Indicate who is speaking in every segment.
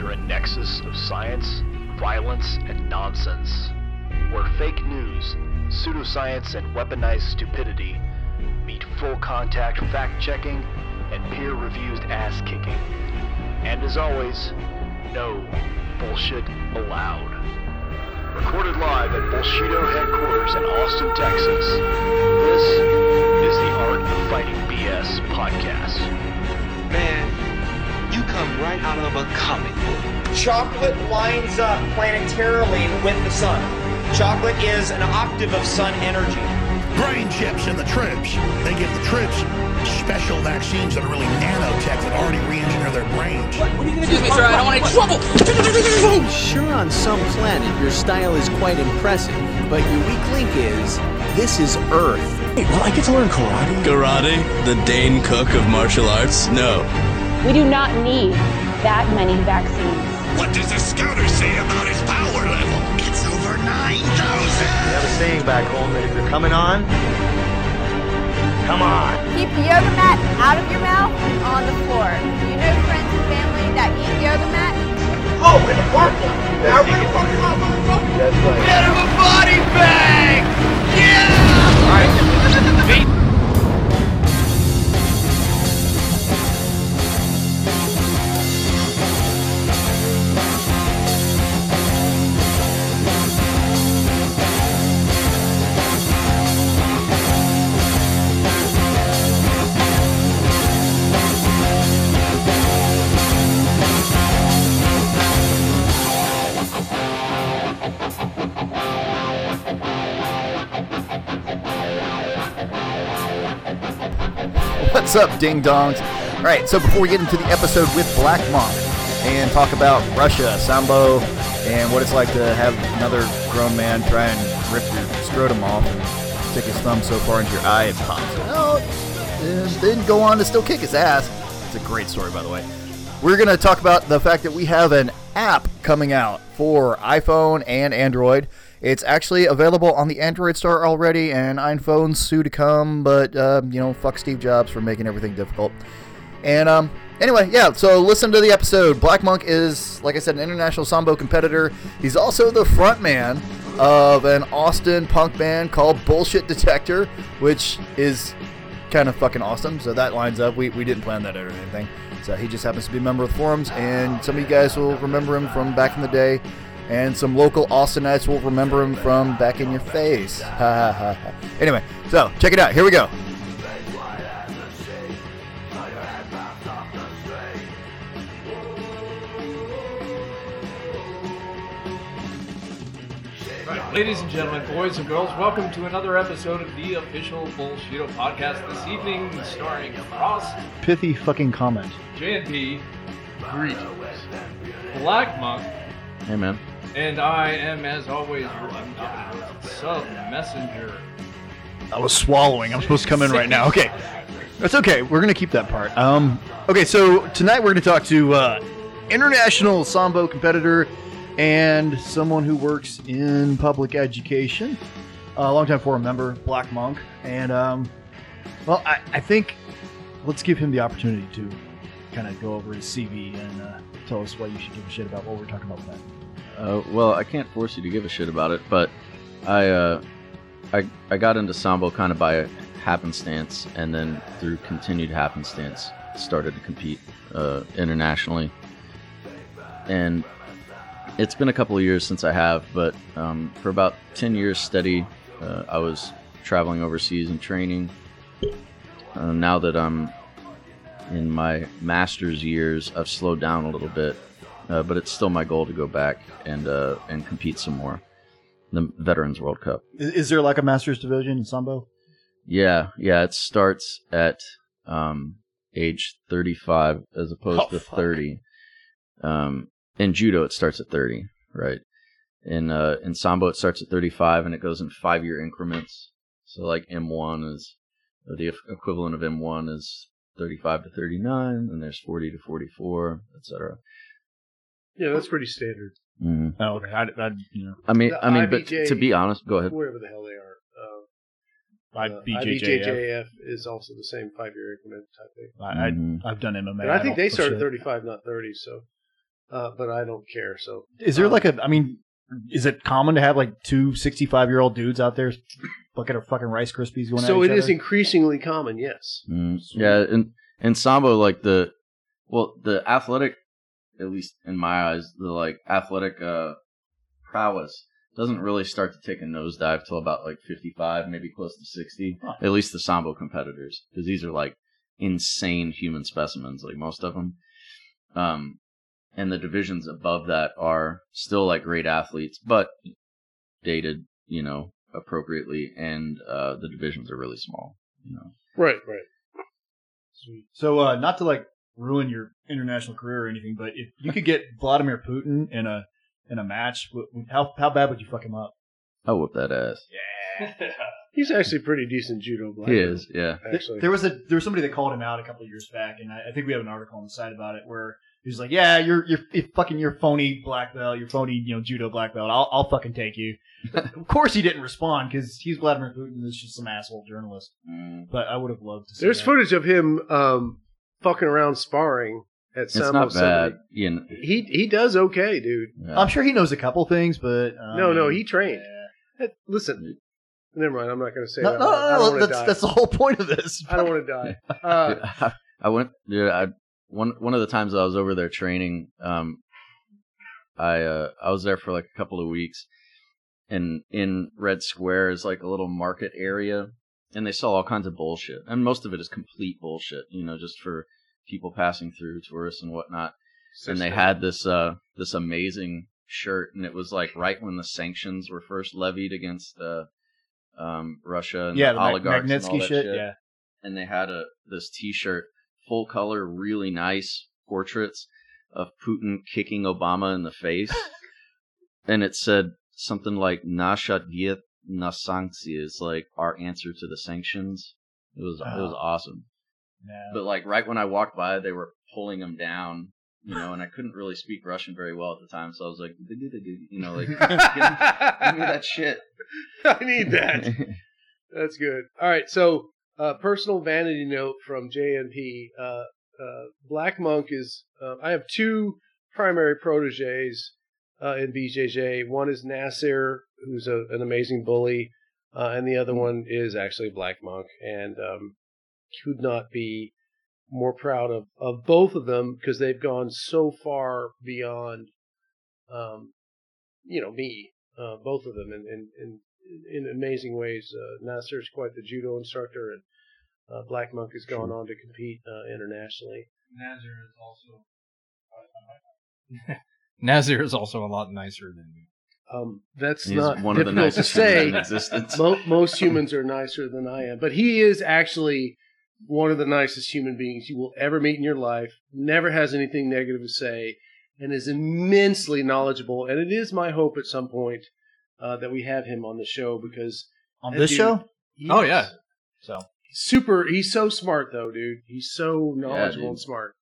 Speaker 1: enter a nexus of science, violence, and nonsense, where fake news, pseudoscience, and weaponized stupidity meet full contact fact checking and peer reviewed ass kicking. And as always, no bullshit allowed. Recorded live at Bullshido headquarters in Austin, Texas, this is the Art of Fighting BS podcast.
Speaker 2: Man, come right out of a comic book.
Speaker 3: Chocolate lines up planetarily with the sun. Chocolate is an octave of sun energy.
Speaker 4: brain chips in the trips. They give the trips special vaccines that are really nanotech that already re-engineer their brains.
Speaker 5: What, what Excuse me, sir, I don't want any trouble!
Speaker 6: Sure, on some planet, your style is quite impressive, but your weak link is this is Earth.
Speaker 4: well, I get to learn karate.
Speaker 7: Karate? The Dane Cook of martial arts? No.
Speaker 8: We do not need that many vaccines.
Speaker 4: What does the scouter say about his power level? It's over 9,000.
Speaker 9: We have a saying back home that if you're coming on, come on.
Speaker 10: Keep the yoga mat out of your mouth and on the floor. You know friends and family that eat yoga mat?
Speaker 3: Oh, in the parking lot. Now we're in the parking motherfucker.
Speaker 9: That's right.
Speaker 2: Get him a body bag! Yeah!
Speaker 11: What's up, ding dongs? All right, so before we get into the episode with Black Monk and talk about Russia, Sambo, and what it's like to have another grown man try and rip your scrotum off and stick his thumb so far into your eye it pops out, and then go on to still kick his ass. It's a great story, by the way. We're going to talk about the fact that we have an app coming out for iPhone and Android. It's actually available on the Android store already, and iPhone's soon to come. But uh, you know, fuck Steve Jobs for making everything difficult. And um, anyway, yeah. So listen to the episode. Black Monk is, like I said, an international sambo competitor. He's also the frontman of an Austin punk band called Bullshit Detector, which is kind of fucking awesome. So that lines up. We, we didn't plan that or anything. So he just happens to be a member of the forums, and some of you guys will remember him from back in the day, and some local Austinites will remember him from back in your face. Anyway, so check it out. Here we go.
Speaker 12: Ladies and gentlemen, boys and girls, welcome to another episode of the official Bullshido podcast this evening, starring Ross,
Speaker 13: Pithy fucking comment.
Speaker 12: JNP, Greetings, Black Monk,
Speaker 7: Hey, man.
Speaker 12: And I am, as always, sub messenger.
Speaker 13: I was swallowing. I'm supposed to come in right now. Okay. That's okay. We're to keep that part. Um, okay, so tonight we're to talk to uh, international Sambo competitor and someone who works in public education, a longtime forum member, Black Monk. And, um, well, I, I think let's give him the opportunity to kind of go over his CV and uh, tell us why you should give a shit about what we're talking about tonight.
Speaker 7: Uh, well, I can't force you to give a shit about it, but I, uh, I, I got into Sambo kind of by happenstance, and then through continued happenstance, started to compete uh, internationally. And it's been a couple of years since I have, but um, for about 10 years steady, uh, I was traveling overseas and training. Uh, now that I'm in my master's years, I've slowed down a little bit, uh, but it's still my goal to go back and uh, and compete some more. The Veterans World Cup.
Speaker 13: Is, is there like a master's division in Sambo?
Speaker 7: Yeah, yeah. It starts at um, age 35 as opposed
Speaker 13: Oh,
Speaker 7: to
Speaker 13: fuck.
Speaker 7: 30. Um, in judo, it starts at 30, right? In uh, in sambo, it starts at 35 and it goes in five year increments. So like M1 is the equivalent of M1 is 35 to 39, and there's 40 to 44, etc.
Speaker 14: Yeah, that's pretty standard.
Speaker 7: Mm.
Speaker 13: Oh, okay. I, I, you know.
Speaker 7: I mean,
Speaker 14: The
Speaker 7: I mean, but
Speaker 14: IBJ
Speaker 7: to be honest, go ahead.
Speaker 14: Whatever the hell they are. Uh,
Speaker 13: I-
Speaker 14: uh,
Speaker 13: BJJF.
Speaker 14: IBJJF is also the same five year increment type thing.
Speaker 13: I,
Speaker 7: Mhm.
Speaker 13: I, I've done MMA.
Speaker 14: And I think
Speaker 13: don't
Speaker 14: they
Speaker 13: push
Speaker 14: started
Speaker 13: it.
Speaker 14: 35, not 30. So uh, but I don't care. So
Speaker 11: Is there
Speaker 14: um,
Speaker 11: like a? I mean, is it common to have like two 65 year old dudes out there looking at fucking Rice Krispies going?
Speaker 14: So
Speaker 11: at
Speaker 14: it
Speaker 11: each
Speaker 14: is
Speaker 11: other?
Speaker 14: increasingly common. Yes.
Speaker 7: Mm, yeah, in in sambo, like the well, the athletic, at least in my eyes, the like athletic uh, prowess doesn't really start to take a nosedive till about like 55, maybe close to 60.
Speaker 11: Huh.
Speaker 7: At least the sambo competitors, because these are like insane human specimens, like most of them. Um, and the divisions above that are still like great athletes, but dated, you know, appropriately, and uh, the divisions are really small. You know.
Speaker 14: Right. Right.
Speaker 11: Sweet. So, uh, not to like ruin your international career or anything, but if you could get Vladimir Putin in a in a match, w- w- how how bad would you fuck him up?
Speaker 7: I'll whoop that ass. Yeah.
Speaker 14: He's actually a pretty decent judo black.
Speaker 7: He is, yeah.
Speaker 14: Actually,
Speaker 11: There was a there was somebody that called him out a couple of years back, and I, I think we have an article on the site about it where he was like, "Yeah, you're you're, you're fucking your phony black belt, your phony you know judo black belt. I'll I'll fucking take you." of course, he didn't respond because he's Vladimir Putin. Is just some asshole journalist.
Speaker 7: Mm.
Speaker 11: But I would have loved to. see
Speaker 14: there's
Speaker 11: that.
Speaker 14: footage of him um, fucking around sparring at
Speaker 7: It's
Speaker 14: Sambo
Speaker 7: not bad. You know,
Speaker 14: He he does okay, dude.
Speaker 7: yeah.
Speaker 11: I'm sure he knows a couple things, but uh,
Speaker 14: no, no, he trained.
Speaker 11: yeah.
Speaker 14: Listen, never mind. I'm not going to say
Speaker 11: No,
Speaker 14: that.
Speaker 11: no,
Speaker 14: I don't
Speaker 11: no, that's
Speaker 14: die.
Speaker 11: that's the whole point of this.
Speaker 14: I don't want to die. Uh,
Speaker 7: Dude, I went. Dude, I one one of the times I was over there training. Um, I uh I was there for like a couple of weeks, and in Red Square is like a little market area, and they sell all kinds of bullshit, and most of it is complete bullshit. You know, just for people passing through, tourists and whatnot. And they had this uh, this amazing shirt, and it was like right when the sanctions were first levied against uh, um, Russia and
Speaker 11: yeah,
Speaker 7: the,
Speaker 11: the
Speaker 7: oligarchs Mag- and all that
Speaker 11: shit,
Speaker 7: shit.
Speaker 11: Yeah,
Speaker 7: and they had a this T-shirt, full color, really nice portraits of Putin kicking Obama in the face, and it said something like "Nasha Diet na is like our answer to the sanctions. It was it was awesome.
Speaker 11: Yeah.
Speaker 7: But like right when I walked by, they were pulling them down, you know, and I couldn't really speak Russian very well at the time, so I was like, you know, like give me, that shit.
Speaker 14: I need that. That's good. All right, so uh, personal vanity note from JNP. Uh, uh, Black Monk is. Uh, I have two primary proteges uh, in BJJ. One is Nasir who's a, an amazing bully, uh, and the other one is actually Black Monk. And um, could not be more proud of, of both of them because they've gone so far beyond, um, you know, me. Uh, both of them in, in, in in amazing ways. Uh, Nasser is quite the judo instructor, and uh, Black Monk has gone on to compete uh, internationally.
Speaker 12: Nazir is also. Nazir is also a lot nicer than you.
Speaker 14: Um, that's
Speaker 7: He's
Speaker 14: not
Speaker 7: one of the
Speaker 14: difficult to say.
Speaker 7: in existence.
Speaker 14: Mo- most humans are nicer than I am, but he is actually one of the nicest human beings you will ever meet in your life. Never has anything negative to say, and is immensely knowledgeable. And it is my hope at some point uh, that we have him on the show because
Speaker 11: On
Speaker 14: that
Speaker 11: this
Speaker 14: dude-
Speaker 11: show,
Speaker 12: Oh, yeah.
Speaker 11: so
Speaker 14: super. He's so smart though, dude. He's so knowledgeable
Speaker 7: dude.
Speaker 14: and smart.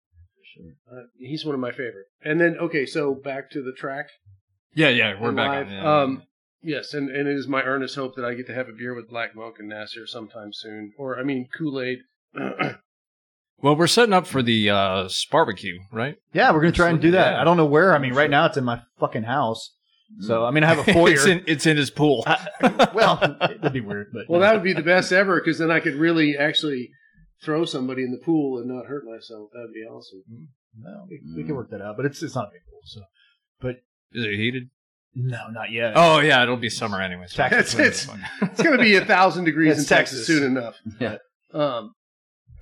Speaker 14: Uh, he's one of my favorite. And then okay, so back to the track.
Speaker 12: Yeah, yeah, we're back
Speaker 14: live.
Speaker 12: on. Yeah.
Speaker 14: Um, yes, and, and it is my earnest hope that I get to have a beer with Black Monk and Nasser sometime soon. Or I mean Kool Aid.
Speaker 12: well, we're setting up for the uh, barbecue, right?
Speaker 11: yeah, we're gonna try and do that.
Speaker 12: Yeah.
Speaker 11: I don't know where. I mean, right now it's in my fucking house. So I mean, I have a foyer.
Speaker 12: it's, in, it's in his pool.
Speaker 11: well, that'd be weird, but
Speaker 14: well, that would be the best ever because then I could really actually throw somebody in the pool and not hurt myself. That would be awesome.
Speaker 11: no, we, we can work that out. But it's it's not a big pool. So, but
Speaker 12: Is it heated?
Speaker 11: no, not yet.
Speaker 12: Oh yeah, it'll be summer anyway. so
Speaker 11: Texas
Speaker 12: it's
Speaker 14: winter.
Speaker 12: fine.
Speaker 14: It's going to be a thousand degrees
Speaker 11: It's
Speaker 14: in Texas.
Speaker 11: Texas.
Speaker 14: soon enough.
Speaker 7: Yeah.
Speaker 14: Um,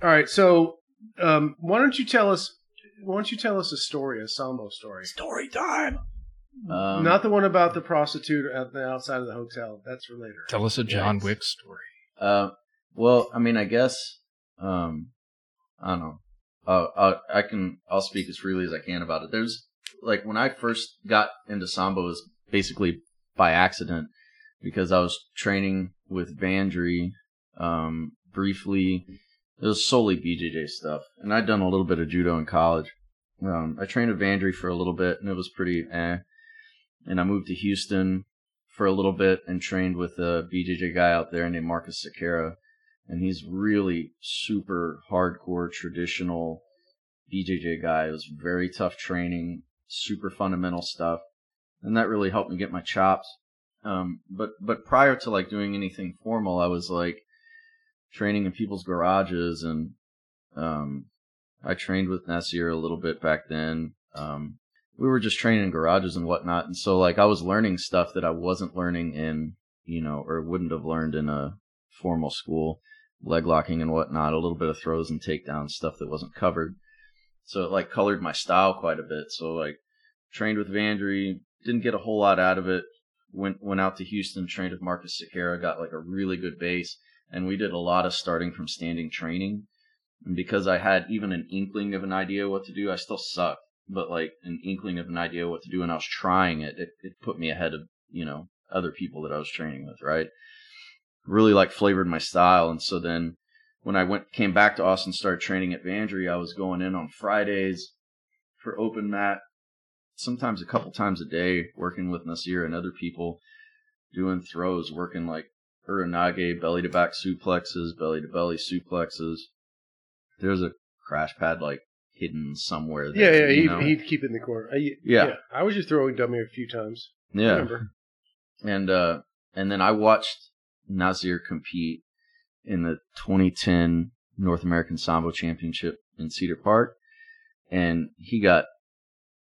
Speaker 14: all right, so um, why don't you tell us? Why don't you tell us a story, a Sambo story?
Speaker 11: Story time.
Speaker 7: Um,
Speaker 14: Not the one about the prostitute at the outside of the hotel. That's for later.
Speaker 12: Tell us a John
Speaker 7: Yikes.
Speaker 12: Wick story.
Speaker 7: Uh, well, I mean, I guess, um, I don't know. Uh, I, I can, I'll speak as freely as I can about it. There's, like, when I first got into Sambo, was basically by accident because I was training with Vandry, um, briefly. It was solely BJJ stuff. And I'd done a little bit of judo in college. Um, I trained with Vandry for a little bit and it was pretty eh. And I moved to Houston for a little bit and trained with a BJJ guy out there named Marcus Sakara. And he's really super hardcore traditional BJJ guy. It was very tough training, super fundamental stuff, and that really helped me get my chops. Um, but but prior to like doing anything formal, I was like training in people's garages, and um, I trained with Nasir a little bit back then. Um, we were just training in garages and whatnot, and so like I was learning stuff that I wasn't learning in you know or wouldn't have learned in a formal school, leg locking and whatnot, a little bit of throws and takedowns, stuff that wasn't covered. So it like colored my style quite a bit. So like trained with Vandry, didn't get a whole lot out of it. Went went out to Houston, trained with Marcus Sakara, got like a really good base, and we did a lot of starting from standing training. And because I had even an inkling of an idea what to do, I still sucked, but like an inkling of an idea what to do, and I was trying it. It, it put me ahead of you know other people that I was training with, right? Really like flavored my style, and so then when I went came back to Austin, started training at Vandry, I was going in on Fridays for open mat, sometimes a couple times a day, working with Nasir and other people, doing throws, working like uranage, belly to back suplexes, belly to belly suplexes. There's a crash pad like hidden somewhere.
Speaker 14: Yeah,
Speaker 7: there,
Speaker 14: yeah,
Speaker 7: you
Speaker 14: he'd,
Speaker 7: know?
Speaker 14: he'd keep it in the corner. I,
Speaker 7: Yeah.
Speaker 14: I was just throwing dummy a few times.
Speaker 7: Yeah. And uh and then I watched Nasir compete in the 2010 North American Sambo Championship in Cedar Park and he got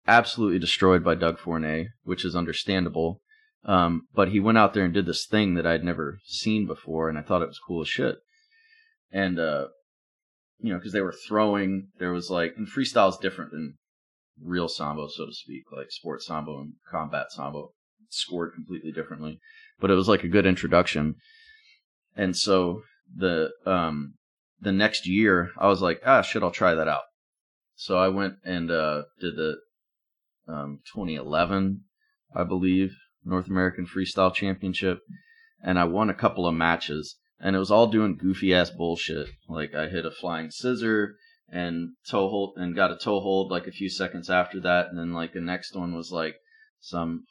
Speaker 7: absolutely destroyed by Doug Fournay, which is understandable. Um, but he went out there and did this thing that I'd never seen before, and I thought it was cool as shit. And uh, you know, because they were throwing, there was like, and freestyle is different than real sambo, so to speak, like sports sambo and combat sambo, scored completely differently. But it was like a good introduction. And so the um the next year, I was like, ah, shit, I'll try that out. So I went and uh, did the um, 2011, I believe, North American Freestyle Championship, and I won a couple of matches. And it was all doing goofy ass bullshit. Like I hit a flying scissor and toe hold and got a toe hold like a few seconds after that, and then like the next one was like some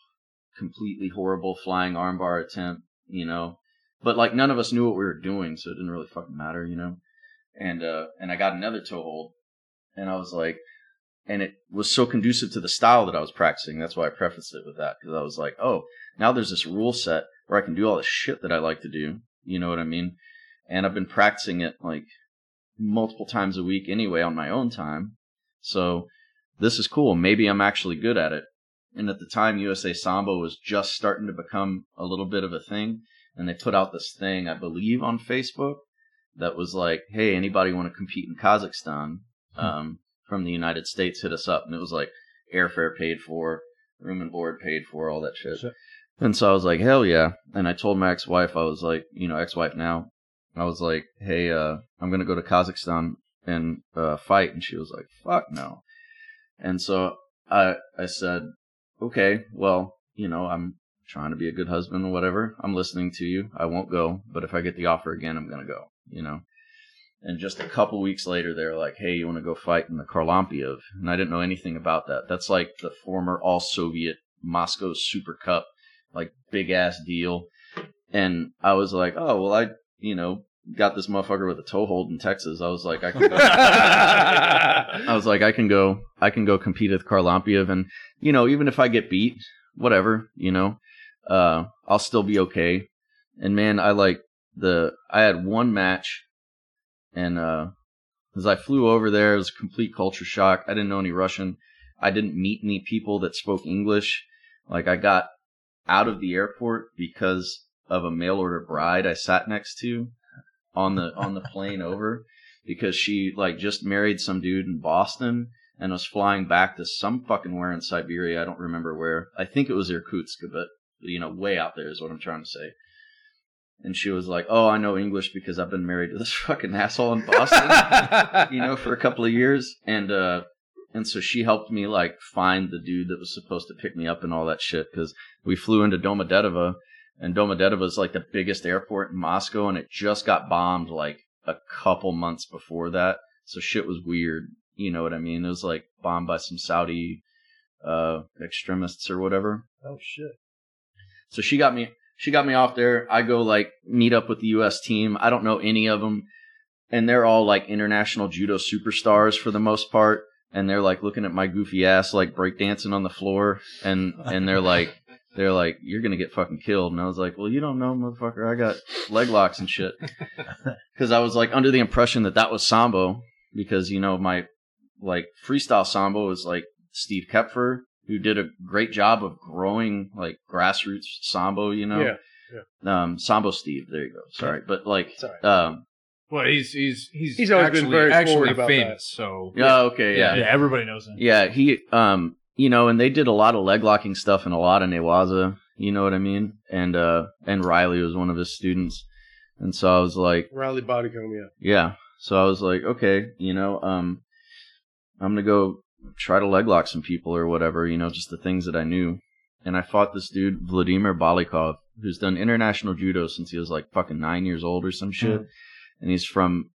Speaker 7: completely horrible flying armbar attempt, you know. But like none of us knew what we were doing, so it didn't really fucking matter, you know. And uh and I got another toe hold, and I was like, and it was so conducive to the style that I was practicing. That's why I prefaced it with that because I was like, oh, now there's this rule set where I can do all the shit that I like to do. You know what I mean? And I've been practicing it like multiple times a week anyway on my own time. So this is cool. Maybe I'm actually good at it. And at the time, USA Sambo was just starting to become a little bit of a thing. And they put out this thing, I believe, on Facebook that was like, hey, anybody want to compete in Kazakhstan um, from the United States, hit us up. And it was like airfare paid for, room and board paid for, all that shit. And so I was like, hell yeah. And I told my ex wife, I was like, you know, ex wife now, I was like, hey, uh, I'm going to go to Kazakhstan and uh, fight. And she was like, fuck no. And so I, I said, okay, well, you know, I'm trying to be a good husband or whatever. I'm listening to you. I won't go. But if I get the offer again, I'm going to go, you know. And just a couple weeks later, they're like, hey, you want to go fight in the Kharlampiev? And I didn't know anything about that. That's like the former all Soviet Moscow Super Cup, like big ass deal. And I was like, oh, well, I, you know, got this motherfucker with a toe hold in Texas. I was like, I can go. I was like, I can go, I can go compete at Kharlampiev. And, you know, even if I get beat, whatever, you know, uh, I'll still be okay. And man, I like the, I had one match and, uh, as I flew over there, it was a complete culture shock. I didn't know any Russian. I didn't meet any people that spoke English. Like I got out of the airport because of a mail order bride I sat next to on the on the plane over because she like just married some dude in Boston and was flying back to some fucking where in Siberia. I don't remember where. I think it was Irkutsk, but you know, way out there is what I'm trying to say. And she was like, "Oh, I know English because I've been married to this fucking asshole in Boston, you know, for a couple of years." And uh, and so she helped me like find the dude that was supposed to pick me up and all that shit because we flew into Domodedovo, and Domodedovo is like the biggest airport in Moscow, and it just got bombed like a couple months before that. So shit was weird. You know what I mean? It was like bombed by some Saudi uh, extremists or whatever.
Speaker 14: Oh shit.
Speaker 7: So she got me she got me off there. I go like meet up with the US team. I don't know any of them and they're all like international judo superstars for the most part and they're like looking at my goofy ass like breakdancing on the floor, and and they're like. They're like, you're gonna get fucking killed, and I was like, well, you don't know, motherfucker. I got leg locks and shit, because I was like under the impression that that was sambo, because you know my like freestyle sambo is like Steve Koepfer, who did a great job of growing like grassroots sambo, you know.
Speaker 14: Yeah, yeah.
Speaker 7: Um, sambo Steve, there you go. Sorry, but like,
Speaker 14: Sorry.
Speaker 7: um,
Speaker 15: Well, he's he's he's
Speaker 14: He's always been very forward
Speaker 15: actually
Speaker 14: about
Speaker 15: famous. So
Speaker 7: yeah, okay, yeah.
Speaker 12: Yeah, everybody knows him.
Speaker 7: Yeah, he, um, you know, and they did a lot of leg locking stuff and a lot of Newaza, you know what I mean? And, uh, and Reilly was one of his students. And so I was like,
Speaker 14: Reilly Bodycomb, yeah.
Speaker 7: yeah. So I was like, okay, you know, um, I'm going to go try to leg lock some people or whatever, you know, just the things that I knew. And I fought this dude, Vladimir Balikov, who's done international judo since he was like fucking nine years old or some shit. And he's from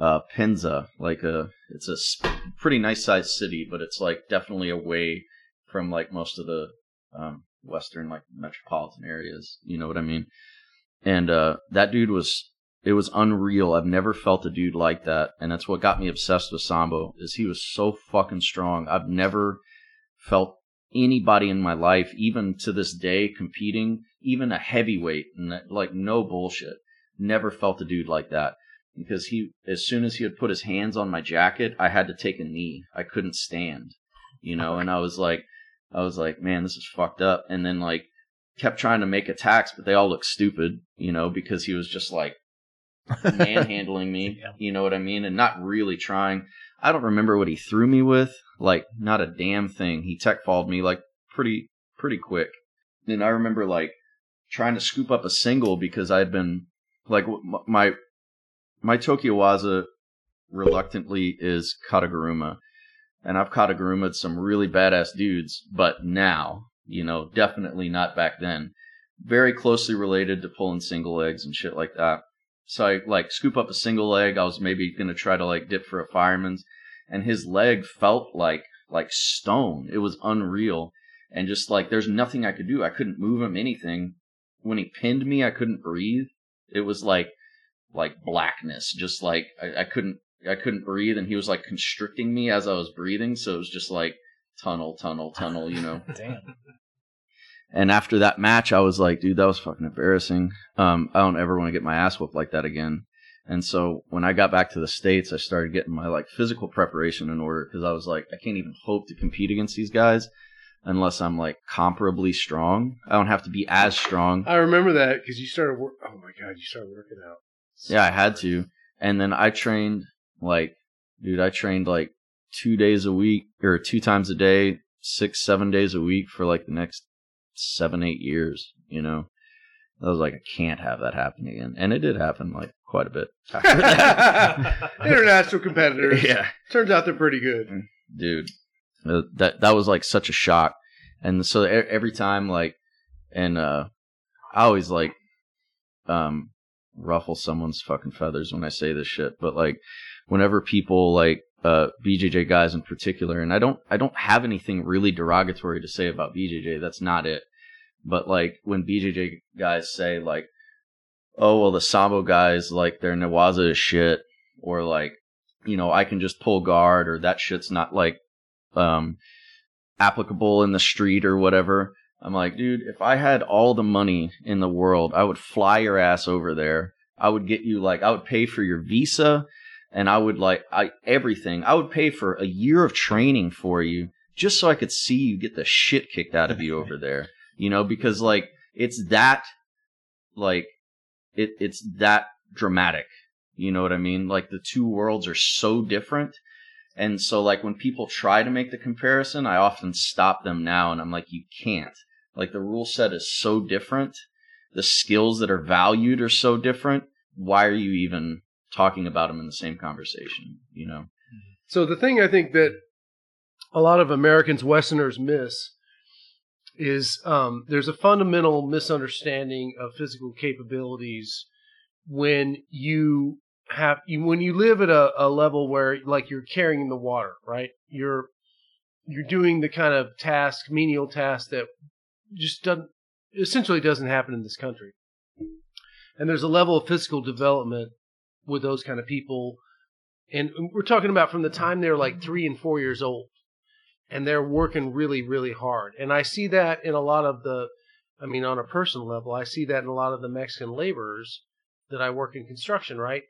Speaker 7: uh, Penza, like a, it's a s- pretty nice sized city, but it's like definitely away from like most of the um, western like metropolitan areas. You know what I mean? And uh, that dude was it was unreal. I've never felt a dude like that, and that's what got me obsessed with Sambo. Is he was so fucking strong. I've never felt anybody in my life, even to this day, competing, even a heavyweight, and like no bullshit. Never felt a dude like that because he, as soon as he would put his hands on my jacket, I had to take a knee. I couldn't stand, you know, and I was like, I was like, man, this is fucked up. And then like kept trying to make attacks, but they all looked stupid, you know, because he was just like manhandling me, you know what I mean, and not really trying. I don't remember what he threw me with, like not a damn thing. He tech falled me like pretty pretty quick. And I remember like trying to scoop up a single because I'd been like my my Tokui-waza reluctantly is Kataguruma. And I've Kataguruma'd some really badass dudes, but now, you know, definitely not back then. Very closely related to pulling single legs and shit like that. So I like scoop up a single leg. I was maybe gonna try to like dip for a fireman's, and his leg felt like like stone. It was unreal, and just like there's nothing I could do. I couldn't move him anything. When he pinned me, I couldn't breathe. It was like like blackness. Just like I, I couldn't I couldn't breathe, and he was like constricting me as I was breathing. So it was just like tunnel, tunnel, tunnel. You know.
Speaker 12: Damn.
Speaker 7: And after that match, I was like, dude, that was fucking embarrassing. Um, I don't ever want to get my ass whooped like that again. And so when I got back to the States, I started getting my like physical preparation in order because I was like, I can't even hope to compete against these guys unless I'm like comparably strong. I don't have to be as strong.
Speaker 14: I remember that because you started work. Oh my god, you started working out.
Speaker 7: Yeah, I had to. And then I trained like, dude, I trained like two days a week or two times a day, six, seven days a week for like the next seven, eight years, you know? I was like, I can't have that happen again. And it did happen like quite a bit after that.
Speaker 14: International competitors.
Speaker 7: Yeah.
Speaker 14: Turns out they're pretty good.
Speaker 7: dude uh, that that was like such a shock and so every time like and uh i always like um ruffle someone's fucking feathers when i say this shit but like whenever people like uh bjj guys in particular and i don't i don't have anything really derogatory to say about bjj that's not it. But like when bjj guys say like oh well the sambo guys like their newaza is shit or like you know i can just pull guard or that shit's not like um applicable in the street or whatever i'm like dude if i had all the money in the world i would fly your ass over there. I would get you like i would pay for your visa and i would like i everything i would pay for a year of training for you just so i could see you get the shit kicked out of you over there you know because like it's that like it it's that dramatic you know what i mean? Like the two worlds are so different and so like when people try to make the comparison i often stop them now and i'm like you can't. Like the rule set is so different the skills that are valued are so different why are you even talking about them in the same conversation you know
Speaker 14: So the thing I think that a lot of Americans, Westerners miss is um, there's a fundamental misunderstanding of physical capabilities when you have when you live at a, a level where like you're carrying the water, right? You're you're doing the kind of task, menial task that just doesn't essentially doesn't happen in this country. And there's a level of physical development with those kind of people and we're talking about from the time they're like three and four years old, and they're working really, really hard. And I see that in a lot of the, I mean, on a personal level, I see that in a lot of the Mexican laborers that I work in construction. Right,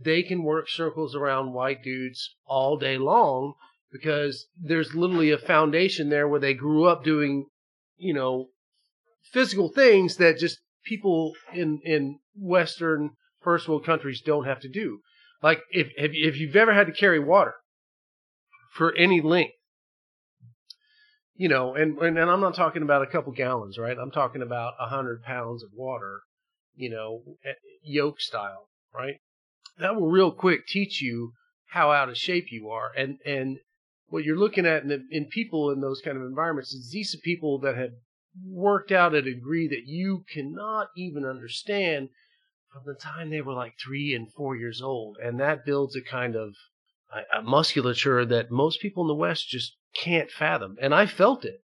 Speaker 14: they can work circles around white dudes all day long because there's literally a foundation there where they grew up doing, you know, physical things that just people in in Western first world countries don't have to do. Like if if, you've ever had to carry water for any length, you know, and, and and I'm not talking about a couple gallons, right? I'm talking about a hundred pounds of water, you know, eh, yoke style, right? That will real quick teach you how out of shape you are, and and what you're looking at in, the, in people in those kind of environments is these are people that have worked out a degree that you cannot even understand from the time they were like three and four years old. And that builds a kind of a, a musculature that most people in the West just can't fathom. And I felt it.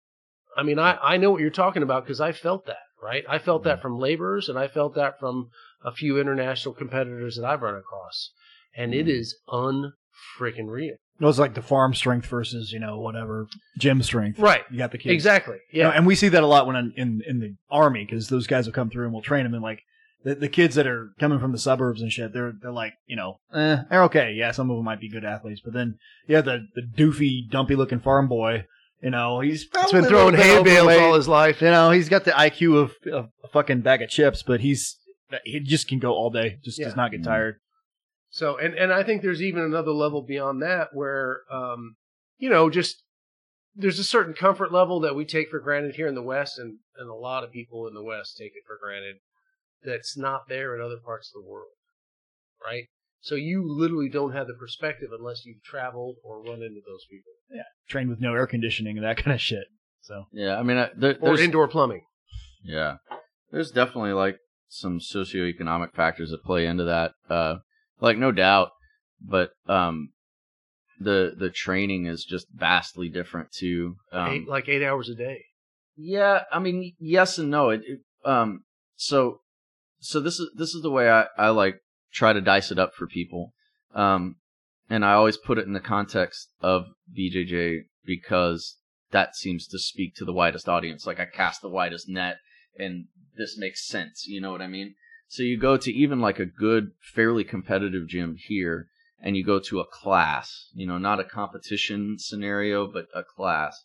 Speaker 14: I mean, I, I know what you're talking about because I felt that, right? I felt that from laborers and I felt that from a few international competitors that I've run across. And it mm. is unfreaking real.
Speaker 13: It was like the farm strength versus you know whatever gym strength.
Speaker 14: Right.
Speaker 13: You got the kids
Speaker 14: Exactly.
Speaker 13: You
Speaker 14: Yeah.
Speaker 13: know, and we see that a lot when in in, in the army because those guys will come through and we'll train them and like the, the kids that are coming from the suburbs and shit. They're they're like you know eh, they're okay. Yeah, some of them might be good athletes, but then yeah, the the doofy, dumpy looking farm boy. You know, he's probably
Speaker 14: been throwing hay bales
Speaker 13: overweight.
Speaker 14: all his life.
Speaker 13: You know, he's got the IQ of, of a fucking bag of chips, but he's he just can go all day. Just
Speaker 14: Yeah.
Speaker 13: does not get tired.
Speaker 14: So, and, and I think there's even another level beyond that where, um, you know, just there's a certain comfort level that we take for granted here in the West, and, and a lot of people in the West take it for granted that's not there in other parts of the world, right? So you literally don't have the perspective unless you've traveled or run into those people.
Speaker 13: Yeah, trained with no air conditioning and that kind of shit. So
Speaker 7: Yeah, I mean, I, there,
Speaker 14: Or
Speaker 7: there's
Speaker 14: indoor plumbing.
Speaker 7: Yeah, there's definitely like some socioeconomic factors that play into that. Uh, like no doubt, but um, the the training is just vastly different too. Um,
Speaker 14: eight, like eight hours a day.
Speaker 7: yeah, I mean, yes and no. It, it um, so so this is this is the way I I like try to dice it up for people. Um, and I always put it in the context of BJJ because that seems to speak to the widest audience. Like I cast the widest net, and this makes sense. You know what I mean? So you go to even like a good, fairly competitive gym here, and you go to a class. You know, not a competition scenario, but a class,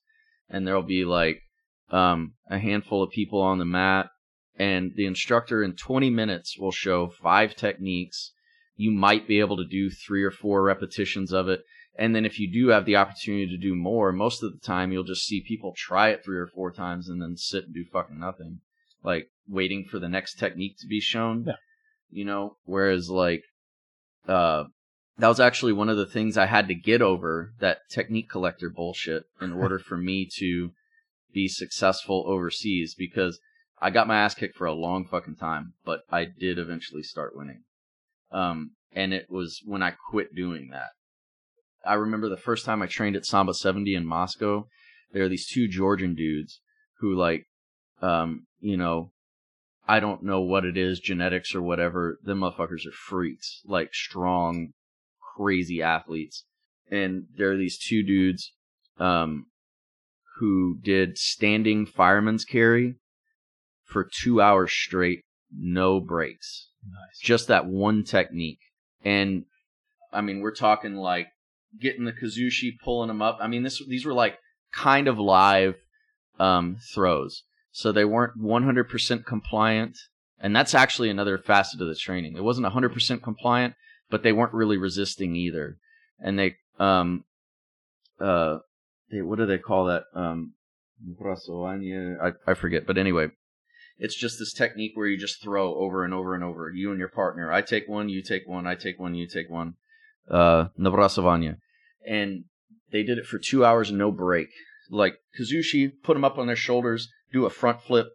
Speaker 7: and there'll be like um, a handful of people on the mat, and the instructor in 20 minutes will show five techniques. You might be able to do three or four repetitions of it. And then if you do have the opportunity to do more, most of the time you'll just see people try it three or four times and then sit and do fucking nothing. Like waiting for the next technique to be shown.
Speaker 13: Yeah.
Speaker 7: You know, whereas like uh that was actually one of the things I had to get over that technique collector bullshit in order for me to be successful overseas because I got my ass kicked for a long fucking time, but I did eventually start winning. Um, and it was when I quit doing that. I remember the first time I trained at Sambo 70 in Moscow, there are these two Georgian dudes who like, um, you know, I don't know what it is, genetics or whatever. Them motherfuckers are freaks, like strong, crazy athletes. And there are these two dudes, um, who did standing fireman's carry for two hours straight, no breaks.
Speaker 13: Nice.
Speaker 7: Just that one technique. And I mean, we're talking like getting the Kuzushi, pulling them up. I mean, this these were like kind of live um, throws, so they weren't 100% compliant. And that's actually another facet of the training. It wasn't 100% compliant, but they weren't really resisting either. And they, um, uh, they, what do they call that? Um, I, I forget, but anyway, it's just this technique where you just throw over and over and over. You and your partner. I take one, you take one, I take one, you take one. Uh, Nabrasovanya. And they did it for two hours, and no break. Like Kuzushi, put them up on their shoulders, do a front flip,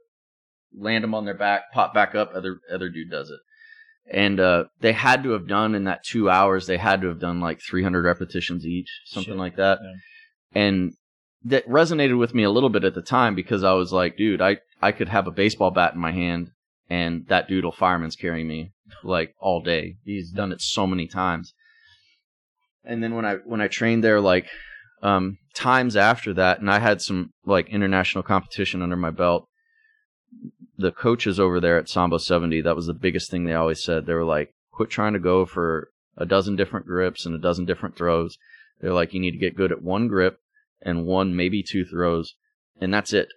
Speaker 7: land them on their back, pop back up. Other other dude does it. And uh, they had to have done in that two hours. They had to have done like 300 repetitions each, something
Speaker 13: Shit.
Speaker 7: like that.
Speaker 13: Yeah.
Speaker 7: And that resonated with me a little bit at the time because I was like, dude, I I could have a baseball bat in my hand and that dude will fireman's carry me like all day. He's done it so many times. and then when I when I trained there, like um, times after that, and I had some like international competition under my belt. The coaches over there at Sambo 70, that was the biggest thing they always said. They were like, quit trying to go for a dozen different grips and a dozen different throws. They're like, you need to get good at one grip and one, maybe two throws, and that's it.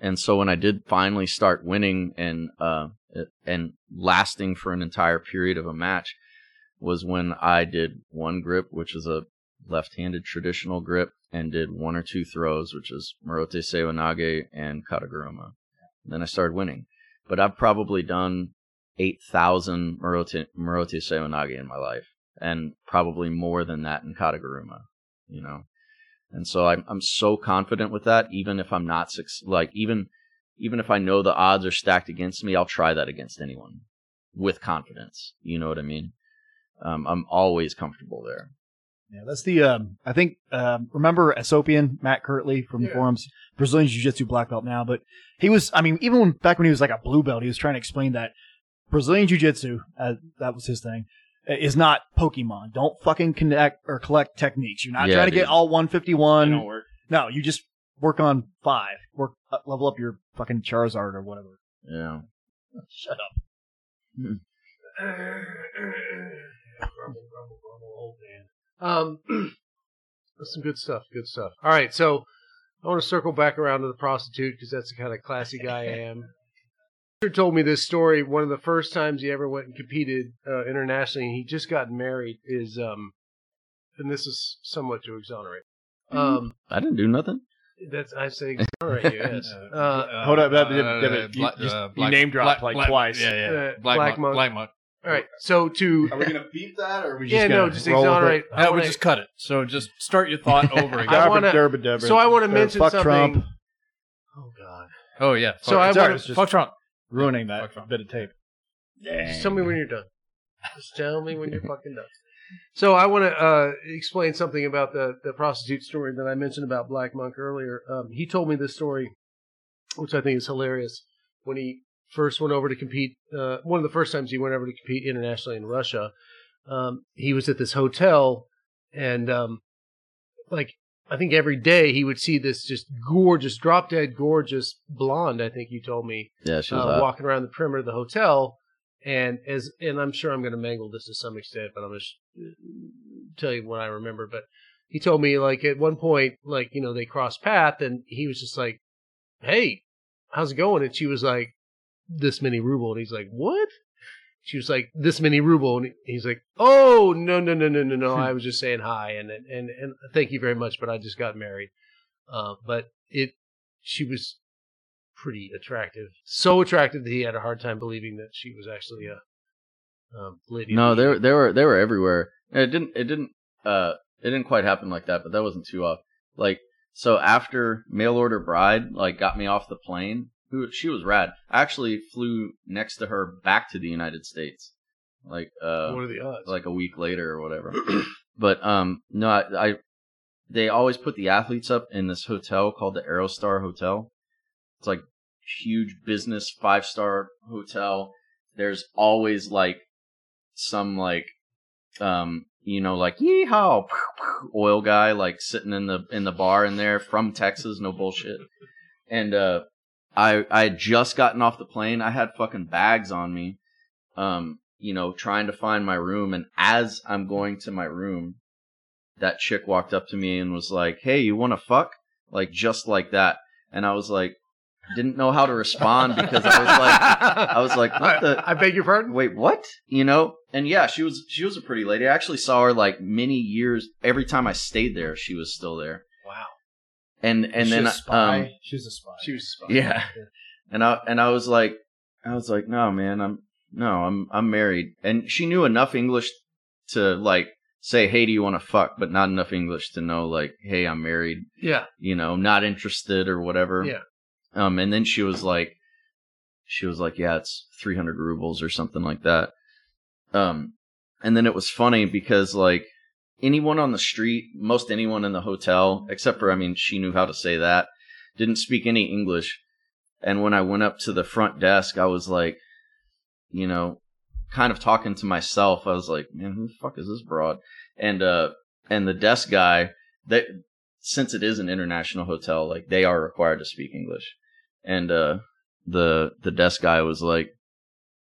Speaker 7: And so when I did finally start winning and uh, and lasting for an entire period of a match, was when I did one grip, which is a left-handed traditional grip, and did one or two throws, which is Morote Seoinage and Kataguruma. Then I started winning. But I've probably done 8,000 Morote, Morote Seoinage in my life, and probably more than that in Kataguruma, you know. And so I'm I'm so confident with that. Even if I'm not like even even if I know the odds are stacked against me, I'll try that against anyone with confidence. You know what I mean? Um, I'm always comfortable there.
Speaker 13: Yeah, that's the. Um, I think um, remember Asopian Matt Kirtley from the
Speaker 14: Yeah.
Speaker 13: forums, Brazilian Jiu Jitsu black belt now, but he was. I mean, even when back when he was like a blue belt, he was trying to explain that Brazilian Jiu Jitsu, uh, that was his thing, is not Pokemon. Don't fucking connect or collect techniques. You're not
Speaker 7: Yeah,
Speaker 13: trying to
Speaker 7: dude.
Speaker 13: get all 151.
Speaker 12: Don't work.
Speaker 13: No, you just work on five. Work uh, level up your fucking Charizard or whatever.
Speaker 7: Yeah.
Speaker 13: Shut up.
Speaker 14: Um, that's some good stuff. Good stuff. All right, so I want to circle back around to the prostitute because that's the kind of classy guy I am. Peter told me this story. One of the first times he ever went and competed uh, internationally, and he just got married. Is um, and this is somewhat to exonerate. Um,
Speaker 7: I didn't do nothing.
Speaker 14: that's I say exonerate you. Yes. Uh,
Speaker 13: Hold up,
Speaker 12: uh,
Speaker 13: you-
Speaker 12: Black-
Speaker 13: you-
Speaker 12: uh,
Speaker 13: you
Speaker 12: Black-
Speaker 13: name dropped like
Speaker 12: Black-
Speaker 13: twice.
Speaker 12: Yeah, yeah.
Speaker 14: Uh,
Speaker 12: Black,
Speaker 14: Black
Speaker 12: Monk.
Speaker 14: Monk.
Speaker 12: Black Monk.
Speaker 14: all right. So to
Speaker 13: Are we gonna beep that, or are we
Speaker 14: yeah, no, just exonerate. I
Speaker 12: No, we
Speaker 14: wanna-
Speaker 12: just cut it. So just start your thought over again.
Speaker 14: I wanna-
Speaker 13: Derba, derba,
Speaker 14: so I want to
Speaker 13: uh,
Speaker 14: mention
Speaker 13: fuck
Speaker 14: something.
Speaker 13: Trump.
Speaker 14: Oh God.
Speaker 12: oh yeah.
Speaker 14: So I
Speaker 13: It's all right,
Speaker 14: wanna-
Speaker 12: fuck Trump.
Speaker 13: Ruining that
Speaker 12: Fuck
Speaker 13: bit of tape.
Speaker 14: Just tell me when you're done. Just tell me when you're fucking done. So I want to uh, explain something about the the prostitute story that I mentioned about Black Monk earlier. Um, he told me this story, which I think is hilarious. When he first went over to compete, uh, one of the first times he went over to compete internationally in Russia, um, he was at this hotel, and um, like I think every day he would see this just gorgeous, drop dead gorgeous blonde. I think you told me
Speaker 7: Yeah, she was
Speaker 14: uh, walking around the perimeter of the hotel, and as and I'm sure I'm going to mangle this to some extent, but I'm going to tell you what I remember. But he told me like at one point, like you know they crossed path, and he was just like, "Hey, how's it going?" And she was like, "This many ruble," and he's like, "What?" She was like, "This many ruble," and he's like, "Oh no no no no no no! I was just saying hi and and and thank you very much, but I just got married." Uh, but it, she was pretty attractive. So attractive that he had a hard time believing that she was actually a um, lady.
Speaker 7: No, they were they were they were everywhere. And It didn't it didn't uh it didn't quite happen like that, but that wasn't too off. Like so after mail order bride like got me off the plane, who she was rad. I actually flew next to her back to the United States. Like uh
Speaker 14: What are the odds?
Speaker 7: like a week later or whatever. but um no, I, I they always put the athletes up in this hotel called the Aerostar Hotel. It's like huge business five star hotel. There's always like some like um you know like yeehaw oil guy like sitting in the in the bar in there from Texas, no bullshit. And uh I I had just gotten off the plane. I had fucking bags on me. Um you know, trying to find my room and as I'm going to my room, that chick walked up to me and was like, "Hey, you want to fuck?" Like just like that. And I was like didn't know how to respond because I was like I was like what the
Speaker 14: I beg your pardon.
Speaker 7: wait what you know and yeah she was she was a pretty lady i actually saw her like many years every time i stayed there she was still there. And and
Speaker 13: She's
Speaker 7: then
Speaker 13: a spy.
Speaker 7: um
Speaker 13: She's a spy.
Speaker 14: She was. spot on.
Speaker 7: yeah and i and i was like i was like no man i'm no i'm i'm married and she knew enough english to like say hey do you want to fuck but not enough english to know like hey i'm married
Speaker 14: Yeah.
Speaker 7: you know not interested or whatever
Speaker 14: Yeah.
Speaker 7: um, and then she was like, she was like, yeah, it's 300 rubles or something like that. Um, and then it was funny because like anyone on the street, most anyone in the hotel, except for, I mean, she knew how to say that, didn't speak any English. And when I went up to the front desk, I was like, you know, kind of talking to myself. I was like, man, who the fuck is this broad? And uh, and the desk guy that since it is an international hotel, like they are required to speak English. And uh, the the desk guy was like,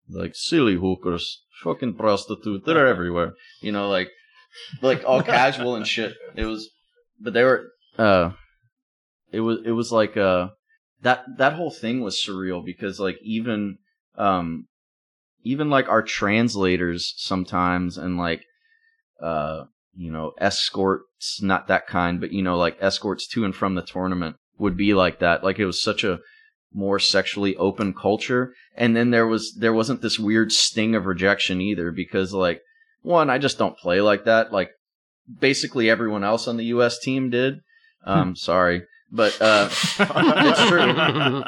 Speaker 7: like silly hookers, fucking prostitute, they're everywhere. You know, like like all casual and shit. It was, but they were. uh It was it was like uh that that whole thing was surreal because like even um even like our translators sometimes and like uh you know escorts not that kind but you know like escorts to and from the tournament would be like that like it was such a more sexually open culture and then there was there wasn't this weird sting of rejection either because like one I just don't play like that. Like basically everyone else on the US team did. Um sorry but uh it's true.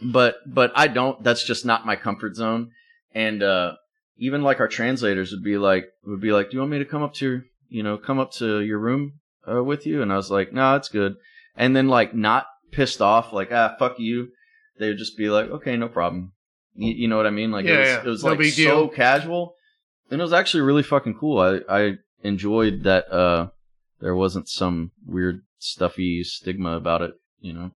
Speaker 7: But but I don't that's just not my comfort zone. And uh even like our translators would be like would be like do you want me to come up to your, you know come up to your room uh, with you? And I was like no it's good. And then like not pissed off like ah fuck you. They would just be like okay no problem. You, you know what I mean? Like
Speaker 14: Yeah,
Speaker 7: it was,
Speaker 14: yeah.
Speaker 7: it was
Speaker 14: No
Speaker 7: like so
Speaker 14: deal.
Speaker 7: casual and it was actually really fucking cool I I enjoyed that uh there wasn't some weird stuffy stigma about it you know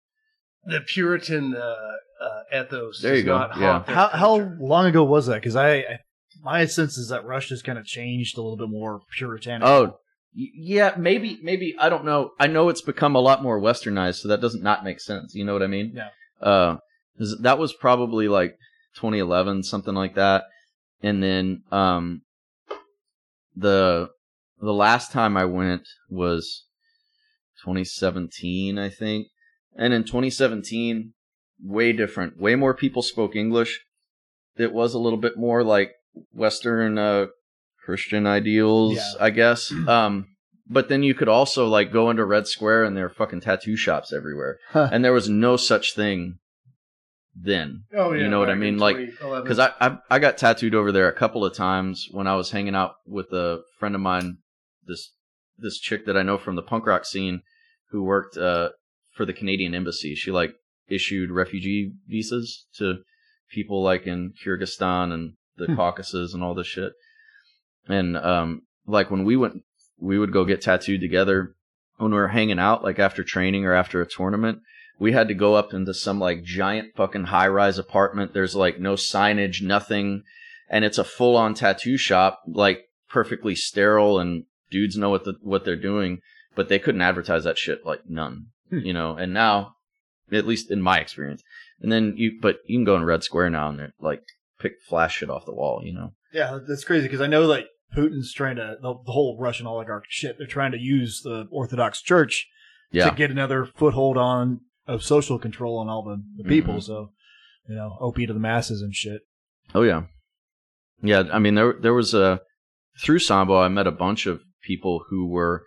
Speaker 14: The Puritan uh, uh, ethos.
Speaker 7: There you
Speaker 14: does
Speaker 7: go.
Speaker 14: Not
Speaker 7: Yeah.
Speaker 14: haunt their
Speaker 13: How how long ago was that? Because I, I my sense is that Russia's kind of changed a little bit more puritanical.
Speaker 7: Oh, yeah, maybe, maybe I don't know. I know it's become a lot more westernized, so that doesn't not make sense. You know what I mean?
Speaker 13: Yeah.
Speaker 7: Uh, 'cause that was probably like 2011, something like that. And then, um, the the last time I went was 2017, I think. And in 2017, way different. Way more people spoke English. It was a little bit more like Western uh, Christian ideals,
Speaker 13: Yeah.
Speaker 7: I guess. Um, but then you could also like go into Red Square and there are fucking tattoo shops everywhere,
Speaker 13: Huh.
Speaker 7: and there was no such thing then.
Speaker 14: Oh, yeah,
Speaker 7: you know what I mean? Like, because I, I I got tattooed over there a couple of times when I was hanging out with a friend of mine, this this chick that I know from the punk rock scene, who worked uh for the Canadian embassy. She like issued refugee visas to people like in Kyrgyzstan and the
Speaker 13: Hmm.
Speaker 7: Caucasus and all this shit. And um like when we went we would go get tattooed together when we were hanging out like after training or after a tournament we had to go up into some like giant fucking high rise apartment. There's like no signage nothing. And it's a full on tattoo shop like perfectly sterile and dudes know what the, what they're doing. But they couldn't advertise that shit like none hmm. you know? And now at least in my experience and then you but you can go in red square now and like pick flash shit off the wall you know?
Speaker 13: Yeah, that's crazy because I know like Putin's trying to the, the whole Russian oligarch shit. They're trying to use the Orthodox Church
Speaker 7: Yeah.
Speaker 13: to get another foothold on of social control on all the, the people.
Speaker 7: Mhm.
Speaker 13: So you know, opiate to the masses and shit.
Speaker 7: Oh yeah, yeah. I mean, there there was a through Sambo. I met a bunch of people who were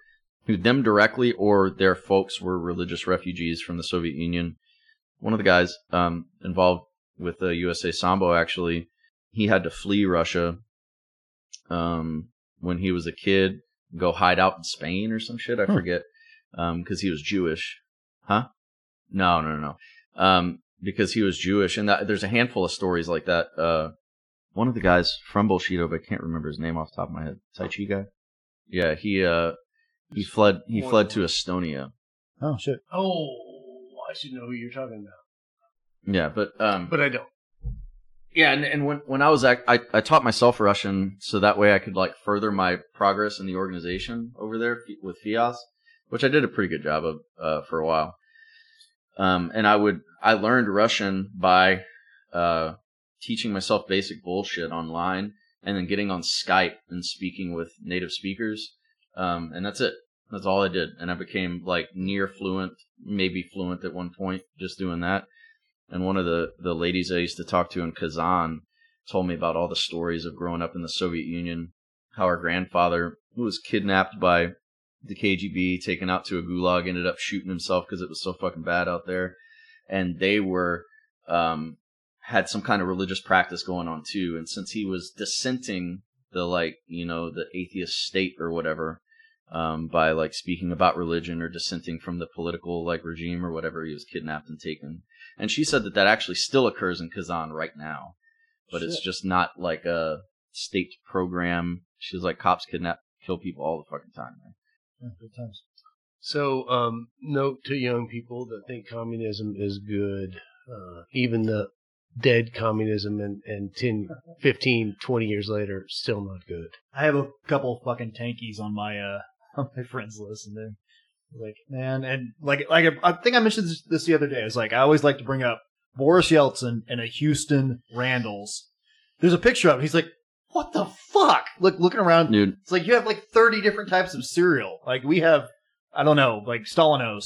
Speaker 7: who them directly or their folks were religious refugees from the Soviet Union. One of the guys um, involved with the USA Sambo actually, he had to flee Russia um, when he was a kid, go hide out in Spain or some shit. I
Speaker 13: Huh.
Speaker 7: forget because he was Jewish, huh? No, no, no, no. Um, because he was Jewish, and that, there's a handful of stories like that. Uh, one of the guys from Bullshido, but I can't remember his name off the top of my head. Tai Chi guy. Yeah, he uh, he fled. He fled to Estonia.
Speaker 13: Oh shit.
Speaker 14: Oh, I should know who you're talking about,
Speaker 7: Yeah, but um,
Speaker 14: but I don't.
Speaker 7: Yeah, and, and when when I was at, I I taught myself Russian so that way I could like further my progress in the organization over there with FIAS, which I did a pretty good job of uh, for a while. Um, and I would I learned Russian by uh, teaching myself basic bullshit online, and then getting on Skype and speaking with native speakers. Um, and that's it. That's all I did, and I became like near fluent, maybe fluent at one point, just doing that. And one of the, the ladies I used to talk to in Kazan told me about all the stories of growing up in the Soviet Union, how her grandfather, who was kidnapped by the KGB, taken out to a gulag, ended up shooting himself because it was so fucking bad out there. And they were, um, had some kind of religious practice going on too. And since he was dissenting the, like, you know, the atheist state or whatever, um, by like speaking about religion or dissenting from the political like regime or whatever, he was kidnapped and taken. And she said that that actually still occurs in Kazan right now, but it's just not like a state program. She was like, cops kidnap, kill people all the fucking time. Man.
Speaker 11: Times.
Speaker 14: So, um, note to young people that think communism is good, uh, even the dead communism and, and 10, 15, 20 years later, still not good.
Speaker 11: I have a couple fucking tankies on my uh on my friends list, and they're like man, and like like I think I mentioned this, this the other day. It's like I always like to bring up Boris Yeltsin and a Houston Randalls. There's a picture of him. He's like, what the fuck? Look, looking around,
Speaker 7: dude.
Speaker 11: It's like you have like 30 different types of cereal. Like we have, I don't know, like Stalinos.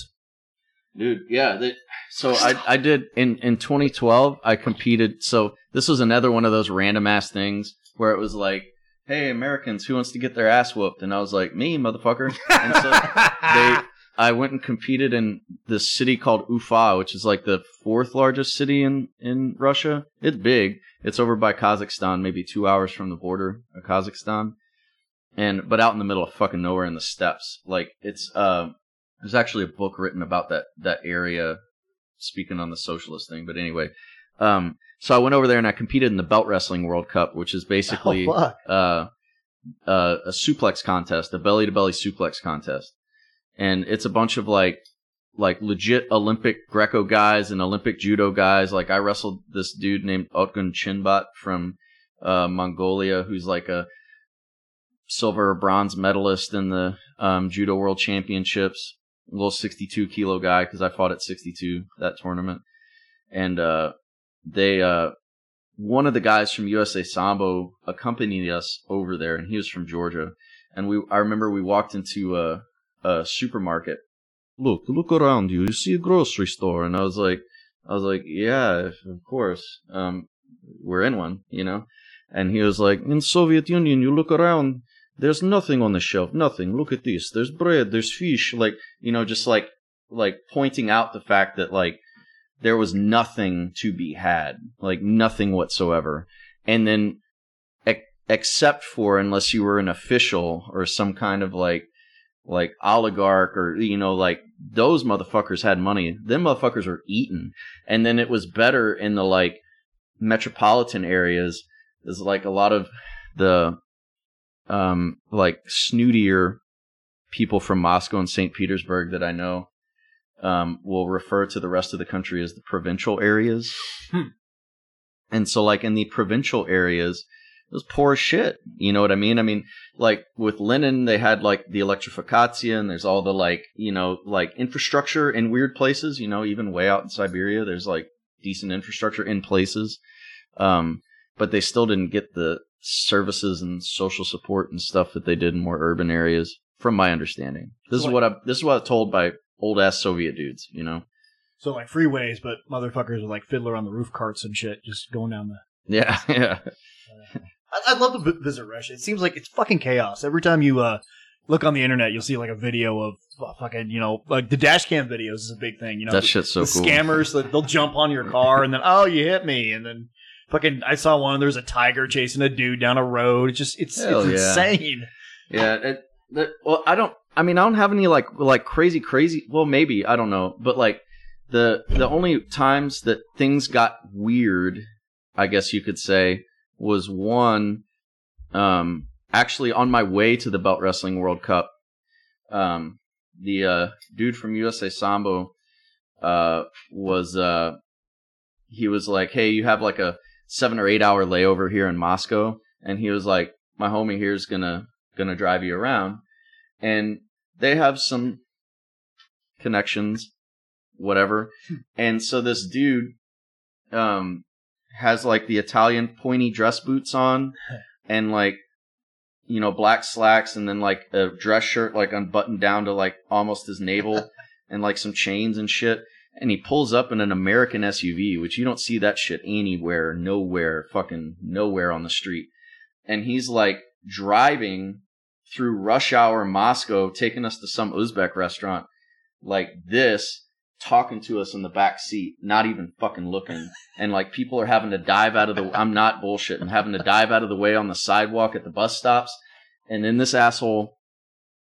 Speaker 7: Dude, yeah. They, so I I did in in 2012. I competed. So this was another one of those random ass things where it was like, "Hey, Americans, who wants to get their ass whooped?" And I was like, "Me, motherfucker." And so they, I went and competed in this city called Ufa, which is like the fourth largest city in in Russia. It's big. It's over by Kazakhstan, maybe two hours from the border of Kazakhstan, and but out in the middle of fucking nowhere in the steppes. Like it's uh, there's actually a book written about that that area, speaking on the socialist thing. But anyway, um, so I went over there and I competed in the Belt Wrestling World Cup, which is basically
Speaker 11: Oh,
Speaker 7: uh, uh, a suplex contest, a belly to belly suplex contest, and it's a bunch of like like legit Olympic Greco guys and Olympic judo guys. Like I wrestled this dude named Otgun Chinbat from uh, Mongolia, who's like a silver or bronze medalist in the um, judo world championships. A little 62 kilo guy because I fought at 62 that tournament, and uh, they uh, one of the guys from USA Sambo accompanied us over there, and he was from Georgia. And we, I remember we walked into a, a supermarket. Look, look around you. You see a grocery store, and I was like, I was like, yeah, of course. Um, we're in one, you know. And he was like, in Soviet Union, you look around, there's nothing on the shelf, nothing. Look at this. There's bread, there's fish, like you know, just like like pointing out the fact that like there was nothing to be had, like nothing whatsoever. And then, ex- except for unless you were an official or some kind of like, like oligarch or, you know, like those motherfuckers had money. Them motherfuckers were eating. And then it was better in the like metropolitan areas. is like a lot of the, um, like snootier people from Moscow and St. Petersburg that I know um, will refer to the rest of the country as the provincial areas.
Speaker 11: Hmm.
Speaker 7: And so, like in the provincial areas, was poor as shit. You know what I mean? I mean, like with Lenin, they had like the electrificatia, and there's all the like, you know, like infrastructure in weird places. You know, even way out in Siberia, there's like decent infrastructure in places. Um, but they still didn't get the services and social support and stuff that they did in more urban areas, from my understanding. This is
Speaker 11: Like-
Speaker 7: what I this is what I'm told by old ass Soviet dudes. You know?
Speaker 11: So like freeways, but motherfuckers are like fiddler on the roof carts and shit, just going down the.
Speaker 7: Yeah, yeah.
Speaker 11: I- I'd love to vi- visit Russia. It seems like it's fucking chaos. Every time you uh, look on the internet, you'll see like a video of fucking, you know, like the dash cam videos is a big thing. You know,
Speaker 7: That
Speaker 11: the-
Speaker 7: shit's so
Speaker 11: the
Speaker 7: cool.
Speaker 11: Scammers, like, they'll jump on your car and then, oh, you hit me, and then fucking, I saw one. there's a tiger chasing a dude down a road. It's just, it's,
Speaker 7: Hell
Speaker 11: it's
Speaker 7: yeah.
Speaker 11: insane.
Speaker 7: Yeah, it, that, well, I don't. I mean, I don't have any like like crazy, crazy. Well, maybe I don't know, but like the the only times that things got weird, I guess you could say, was one. Um, actually, on my way to the Belt Wrestling World Cup, um, the uh, dude from USA Sambo, uh, was uh, he was like, "Hey, you have like a seven or eight hour layover here in Moscow," and he was like, "My homie here's gonna gonna drive you around," and they have some connections, whatever, and so this dude, um, has like the Italian pointy dress boots on, and like you know black slacks, and then like a dress shirt like unbuttoned down to like almost his navel, and like some chains and shit. And he pulls up in an American SUV, which you don't see that shit anywhere, nowhere, fucking nowhere on the street. And he's like driving through rush hour Moscow, taking us to some Uzbek restaurant like this, talking to us in the back seat, not even fucking looking. And like people are having to dive out of the, I'm not bullshitting, having to dive out of the way on the sidewalk at the bus stops. And then this asshole,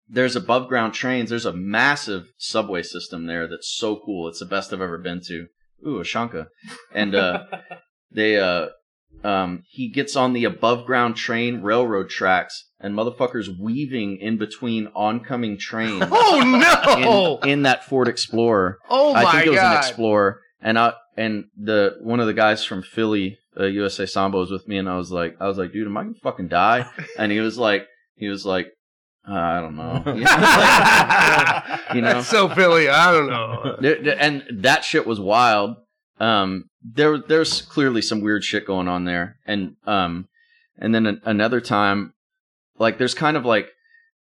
Speaker 7: there's above ground trains. There's a massive subway system there that's so cool. It's the best I've ever been to. Ooh, a Shanka. And, uh, they, uh, um, he gets on the above ground train railroad tracks and motherfuckers weaving in between oncoming trains.
Speaker 14: Oh, no!
Speaker 7: In, in that Ford Explorer.
Speaker 14: Oh, my god!
Speaker 7: I think it was
Speaker 14: God.
Speaker 7: an Explorer, and I and the one of the guys from Philly, uh, USA Sambo, was with me, and I was like, I was like, dude, am I gonna fucking die? And he was like, he was like, uh, I don't know, you know, you know?
Speaker 14: That's so Philly. I don't know.
Speaker 7: And that shit was wild. Um, there, there's clearly some weird shit going on there, and um, and then an, another time, like there's kind of like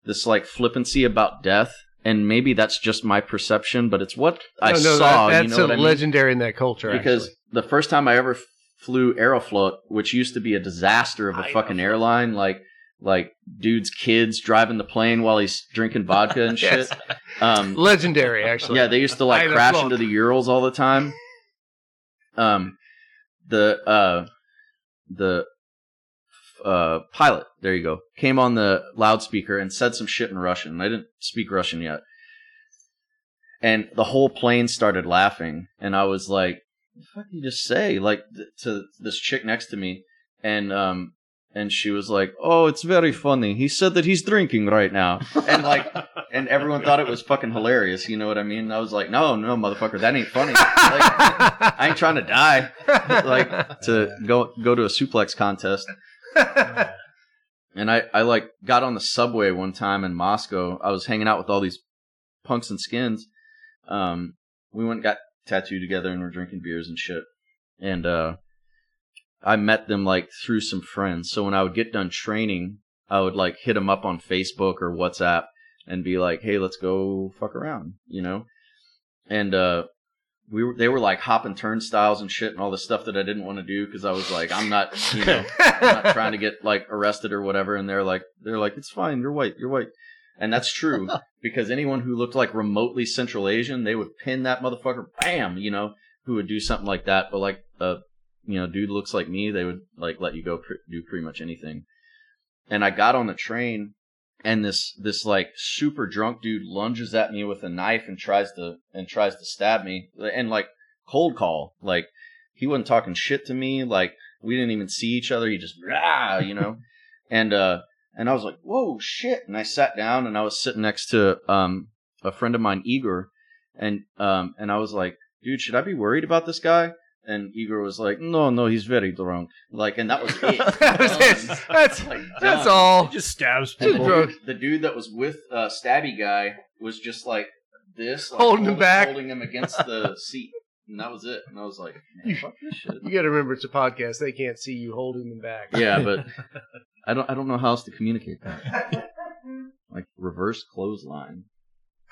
Speaker 7: this like flippancy about death, and maybe that's just my perception, but it's what I
Speaker 14: No, no,
Speaker 7: saw.
Speaker 14: that-
Speaker 7: you
Speaker 14: that's
Speaker 7: know what
Speaker 14: a
Speaker 7: I mean?
Speaker 14: legendary in that culture.
Speaker 7: because
Speaker 14: actually.
Speaker 7: the first time I ever flew Aeroflot, which used to be a disaster of a fucking airline, like like dude's kids driving the plane while he's drinking vodka and shit.
Speaker 14: Yes.
Speaker 7: Um,
Speaker 14: legendary, actually.
Speaker 7: yeah, they used to like crash into the Urals all the time. Um, the uh, the uh pilot, there you go, came on the loudspeaker and said some shit in Russian. I didn't speak Russian yet, and the whole plane started laughing, and I was like, "What the fuck did you just say?" Like th- to this chick next to me, and um. And she was like, "Oh, it's very funny. He said that he's drinking right now." And like, and everyone thought it was fucking hilarious. You know what I mean? I was like, no, no, motherfucker, that ain't funny. Like, I ain't trying to die. Like to go go to a suplex contest. And I I like got on the subway one time in Moscow. I was hanging out with all these punks and skins. Um, we went got tattooed together and we're drinking beers and shit. And uh, I met them like through some friends. So when I would get done training, I would like hit them up on Facebook or WhatsApp and be like, "Hey, let's go fuck around," you know. And uh, we were they were like hopping turnstiles and shit and all the stuff that I didn't want to do because I was like, I'm not, you know, I'm not trying to get like arrested or whatever. And they're like, they're like, it's fine, you're white, you're white. And that's true because anyone who looked like remotely Central Asian, they would pin that motherfucker, bam, you know, who would do something like that. But like a, you know, dude looks like me, they would like let you go pr- do pretty much anything. And I got on the train and this this like super drunk dude lunges at me with a knife and tries to and tries to stab me. And like cold call. Like he wasn't talking shit to me. Like we didn't even see each other. He just rah, you know? And uh and I was like whoa shit. And I sat down and I was sitting next to um a friend of mine Igor. And um and I was like dude should I be worried about this guy and Igor was like, "No, no, he's very drunk." Like, and that was it.
Speaker 14: That was it. That's- that's all. He
Speaker 11: just stabs
Speaker 14: people.
Speaker 7: the,
Speaker 14: drunk.
Speaker 7: dude, the dude that was with uh, Stabby guy was just like this, like,
Speaker 14: Holding him back.
Speaker 7: holding him against the seat, and that was it. And I was like, "Man, fuck this shit."
Speaker 14: You got to remember, it's a podcast. They can't see you holding them back.
Speaker 7: Yeah, but I don't, I don't know how else to communicate that. Like reverse clothesline.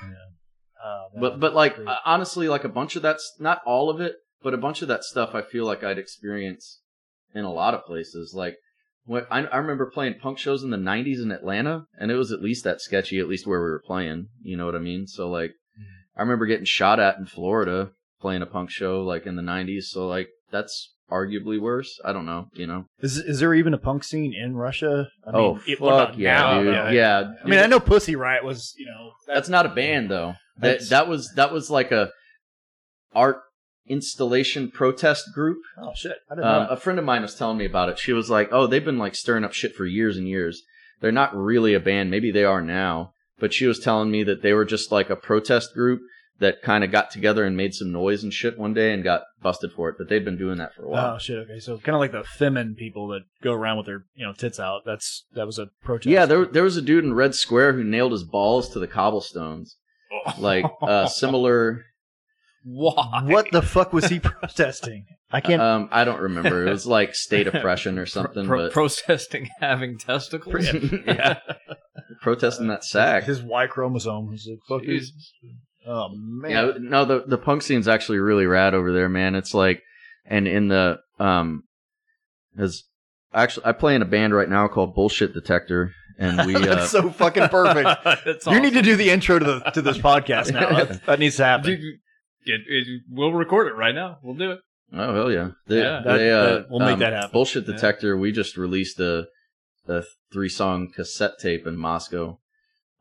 Speaker 11: Uh,
Speaker 7: But but like uh, honestly, like a bunch of that's not all of it, but a bunch of that stuff I feel like I'd experience in a lot of places. Like when I, I remember playing punk shows in the '90s in Atlanta, and it was at least that sketchy, at least where we were playing. You know what I mean? So like, I remember getting shot at in Florida playing a punk show like in the '90s. So like, that's arguably worse. I don't know. You know?
Speaker 11: Is is there even a punk scene in Russia? I
Speaker 7: Oh,
Speaker 11: it-
Speaker 7: fuck yeah,
Speaker 11: now,
Speaker 7: dude.
Speaker 11: though?
Speaker 7: Yeah,
Speaker 11: I mean, I know Pussy Riot was, you know,
Speaker 7: That's not a band though. That that was that was like a art installation protest group.
Speaker 11: Oh shit! I didn't
Speaker 7: Um,
Speaker 11: that.
Speaker 7: a friend of mine was telling me about it. She was like, "Oh, they've been like stirring up shit for years and years. They're not really a band. Maybe they are now." But she was telling me that they were just like a protest group that kind of got together and made some noise and shit one day and got busted for it. But they've been doing that for a while.
Speaker 11: Oh shit! Okay, so kind of like the Femen people that go around with their you know tits out. That's that was a protest.
Speaker 7: Yeah, there there was a dude in Red Square who nailed his balls to the cobblestones, like uh, similar.
Speaker 12: Why?
Speaker 11: What the fuck was he protesting? I can't.
Speaker 7: Um, I don't remember. It was like state oppression or something,
Speaker 12: Pro-
Speaker 7: but
Speaker 12: protesting having testicles.
Speaker 7: yeah, protesting that sack.
Speaker 11: His Y chromosome was like fuck
Speaker 12: Jesus.
Speaker 11: Oh man.
Speaker 7: Yeah, no, the the punk scene's actually really rad over there, man. It's like, and in the um, as actually, I play in a band right now called Bullshit Detector, and we uh,
Speaker 11: That's so fucking perfect.
Speaker 12: That's
Speaker 11: You need to do the intro to the to this podcast now. That, that needs to happen.
Speaker 12: Dude, it, it, we'll record it right now. We'll do it.
Speaker 7: Oh hell yeah! They,
Speaker 12: Yeah.
Speaker 11: That-
Speaker 7: they, uh,
Speaker 11: we'll make
Speaker 7: um,
Speaker 11: that happen.
Speaker 7: Bullshit
Speaker 12: Yeah.
Speaker 7: Detector. We just released a a three song cassette tape in Moscow,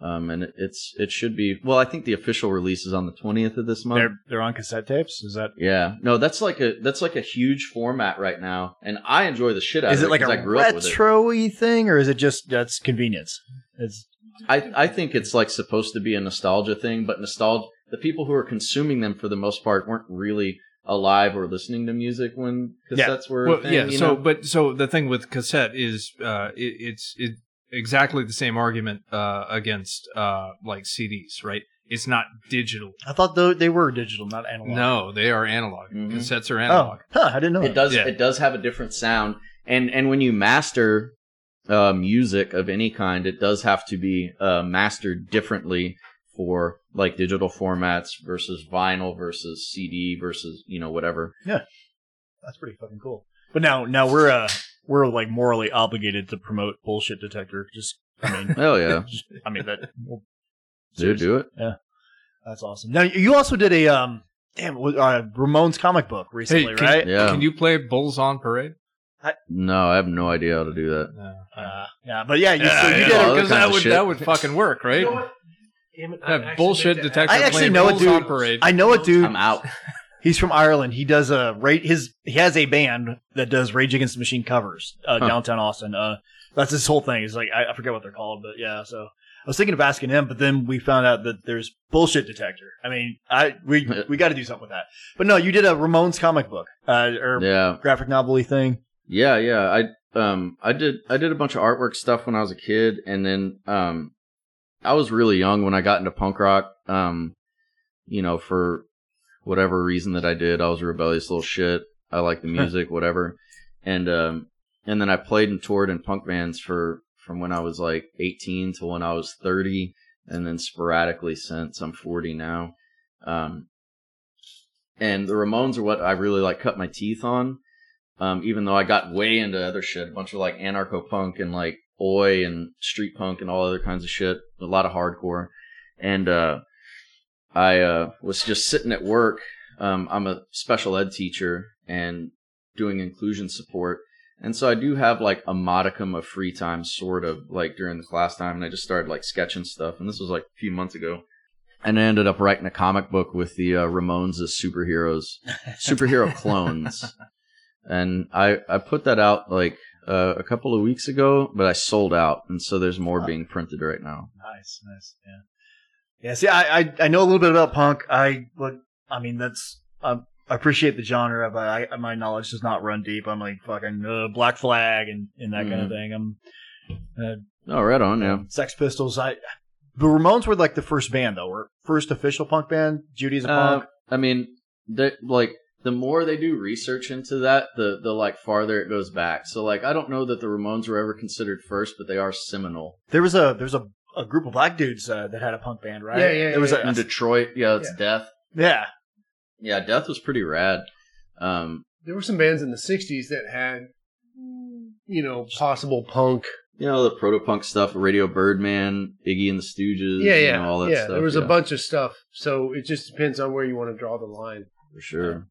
Speaker 7: Um, and it, it's it should be well. I think the official release is on the twentieth of this month.
Speaker 11: They're they're on cassette tapes. Is that
Speaker 7: yeah, no, that's like a that's like a huge format right now, and I enjoy the shit out
Speaker 11: is
Speaker 7: of
Speaker 11: it like a
Speaker 7: grew up with it.
Speaker 11: retro-y thing, or is it just that's convenience? It's
Speaker 7: I I think it's like supposed to be a nostalgia thing, but nostalgia the people who are consuming them for the most part weren't really alive or listening to music when cassettes were. a
Speaker 12: Well,
Speaker 7: thing,
Speaker 12: yeah.
Speaker 7: you
Speaker 12: So,
Speaker 7: know?
Speaker 12: but so the thing with cassette is, uh, it, it's it exactly the same argument uh, against uh, like CDs, right? It's not digital.
Speaker 11: I thought though they were digital, not analog.
Speaker 12: No, they are analog.
Speaker 7: Mm-hmm.
Speaker 12: Cassettes are analog.
Speaker 11: Oh, huh, I didn't know.
Speaker 7: it
Speaker 11: that.
Speaker 7: does
Speaker 12: Yeah.
Speaker 7: it does have a different sound and and when you master uh, music of any kind it does have to be uh, mastered differently for like digital formats versus vinyl versus cd versus you know whatever Yeah,
Speaker 11: That's pretty fucking cool. But now now we're uh we're like morally obligated to promote bullshit detector. Just I mean,
Speaker 7: hell yeah
Speaker 11: just, I mean that. Well,
Speaker 7: dude do it
Speaker 11: yeah, that's awesome. Now you also did a um damn was- uh, Ramones comic book recently,
Speaker 12: Hey, can,
Speaker 11: right?
Speaker 7: Yeah.
Speaker 12: Can you play Bulls on Parade?
Speaker 7: no i have no idea how to do that
Speaker 11: Uh, yeah, but yeah, you, so you
Speaker 12: yeah,
Speaker 11: did
Speaker 7: all that
Speaker 12: because
Speaker 7: kind
Speaker 12: that would
Speaker 7: shit.
Speaker 12: that would fucking work, right?
Speaker 14: Damn it, I
Speaker 12: Have
Speaker 14: actually
Speaker 12: bullshit
Speaker 14: meant
Speaker 12: detector
Speaker 11: I actually know a dude.
Speaker 12: on Parade.
Speaker 11: I know a dude.
Speaker 7: i'm out
Speaker 11: He's from Ireland. He does a rate his he has a band that does Rage Against the Machine covers uh,
Speaker 7: Huh.
Speaker 11: downtown Austin. Uh, that's his whole thing. He's like I, I forget what they're called, but yeah. So I was thinking of asking him, but then we found out that there's bullshit detector. I mean, I we we got to do something with that. But no, you did a Ramones comic book uh, or
Speaker 7: yeah
Speaker 11: graphic novel thing.
Speaker 7: Yeah, yeah. I um I did I did a bunch of artwork stuff when I was a kid and then um I was really young when I got into punk rock. Um you know, for whatever reason that I did, I was a rebellious little shit. I like the music, whatever. And um and then I played and toured in punk bands for from when I was like 18 to when I was 30 and then sporadically since I'm 40 now. Um and the Ramones are what I really like cut my teeth on um, even though I got way into other shit, a bunch of like anarcho punk and like oi and street punk and all other kinds of shit, a lot of hardcore. And uh, I uh, was just sitting at work. Um, I'm a special ed teacher and doing inclusion support. And so I do have like a modicum of free time, sort of like during the class time. And I just started like sketching stuff. And this was like a few months ago. And I ended up writing a comic book with the uh, Ramones as superheroes, superhero clones and I I put that out like uh, a couple of weeks ago, but I sold out, and so there's more being printed right now.
Speaker 11: Nice, nice, yeah. Yeah, see, I, I I know a little bit about punk. I but I mean that's I appreciate the genre, but I, my knowledge does not run deep. I'm like fucking uh, Black Flag and, and that kind of
Speaker 7: Mhm.
Speaker 11: thing. I'm uh,
Speaker 7: Oh, right on, yeah.
Speaker 11: Sex Pistols. I the Ramones were like the first band though, or first official punk band. Judy's a
Speaker 7: Uh,
Speaker 11: punk.
Speaker 7: I mean, they like the more they do research into that, the the like farther it goes back. So like, I don't know that the Ramones were ever considered first, but they are seminal.
Speaker 11: There was a there's a, a group of black dudes uh, that had a punk band, right?
Speaker 14: Yeah, yeah,
Speaker 11: There was
Speaker 14: yeah,
Speaker 11: a,
Speaker 7: In Detroit, yeah, it's Death.
Speaker 11: yeah.
Speaker 7: Yeah, Death was pretty rad. Um,
Speaker 14: There were some bands in the '60s that had, you know, possible punk.
Speaker 7: you know the proto punk stuff, Radio Birdman, Iggy and the Stooges,
Speaker 14: Yeah,
Speaker 7: you
Speaker 14: yeah,
Speaker 7: know, all that
Speaker 14: yeah.
Speaker 7: stuff.
Speaker 14: there was
Speaker 7: yeah,
Speaker 14: a bunch of stuff, so it just depends on where you want to draw the line.
Speaker 7: for sure.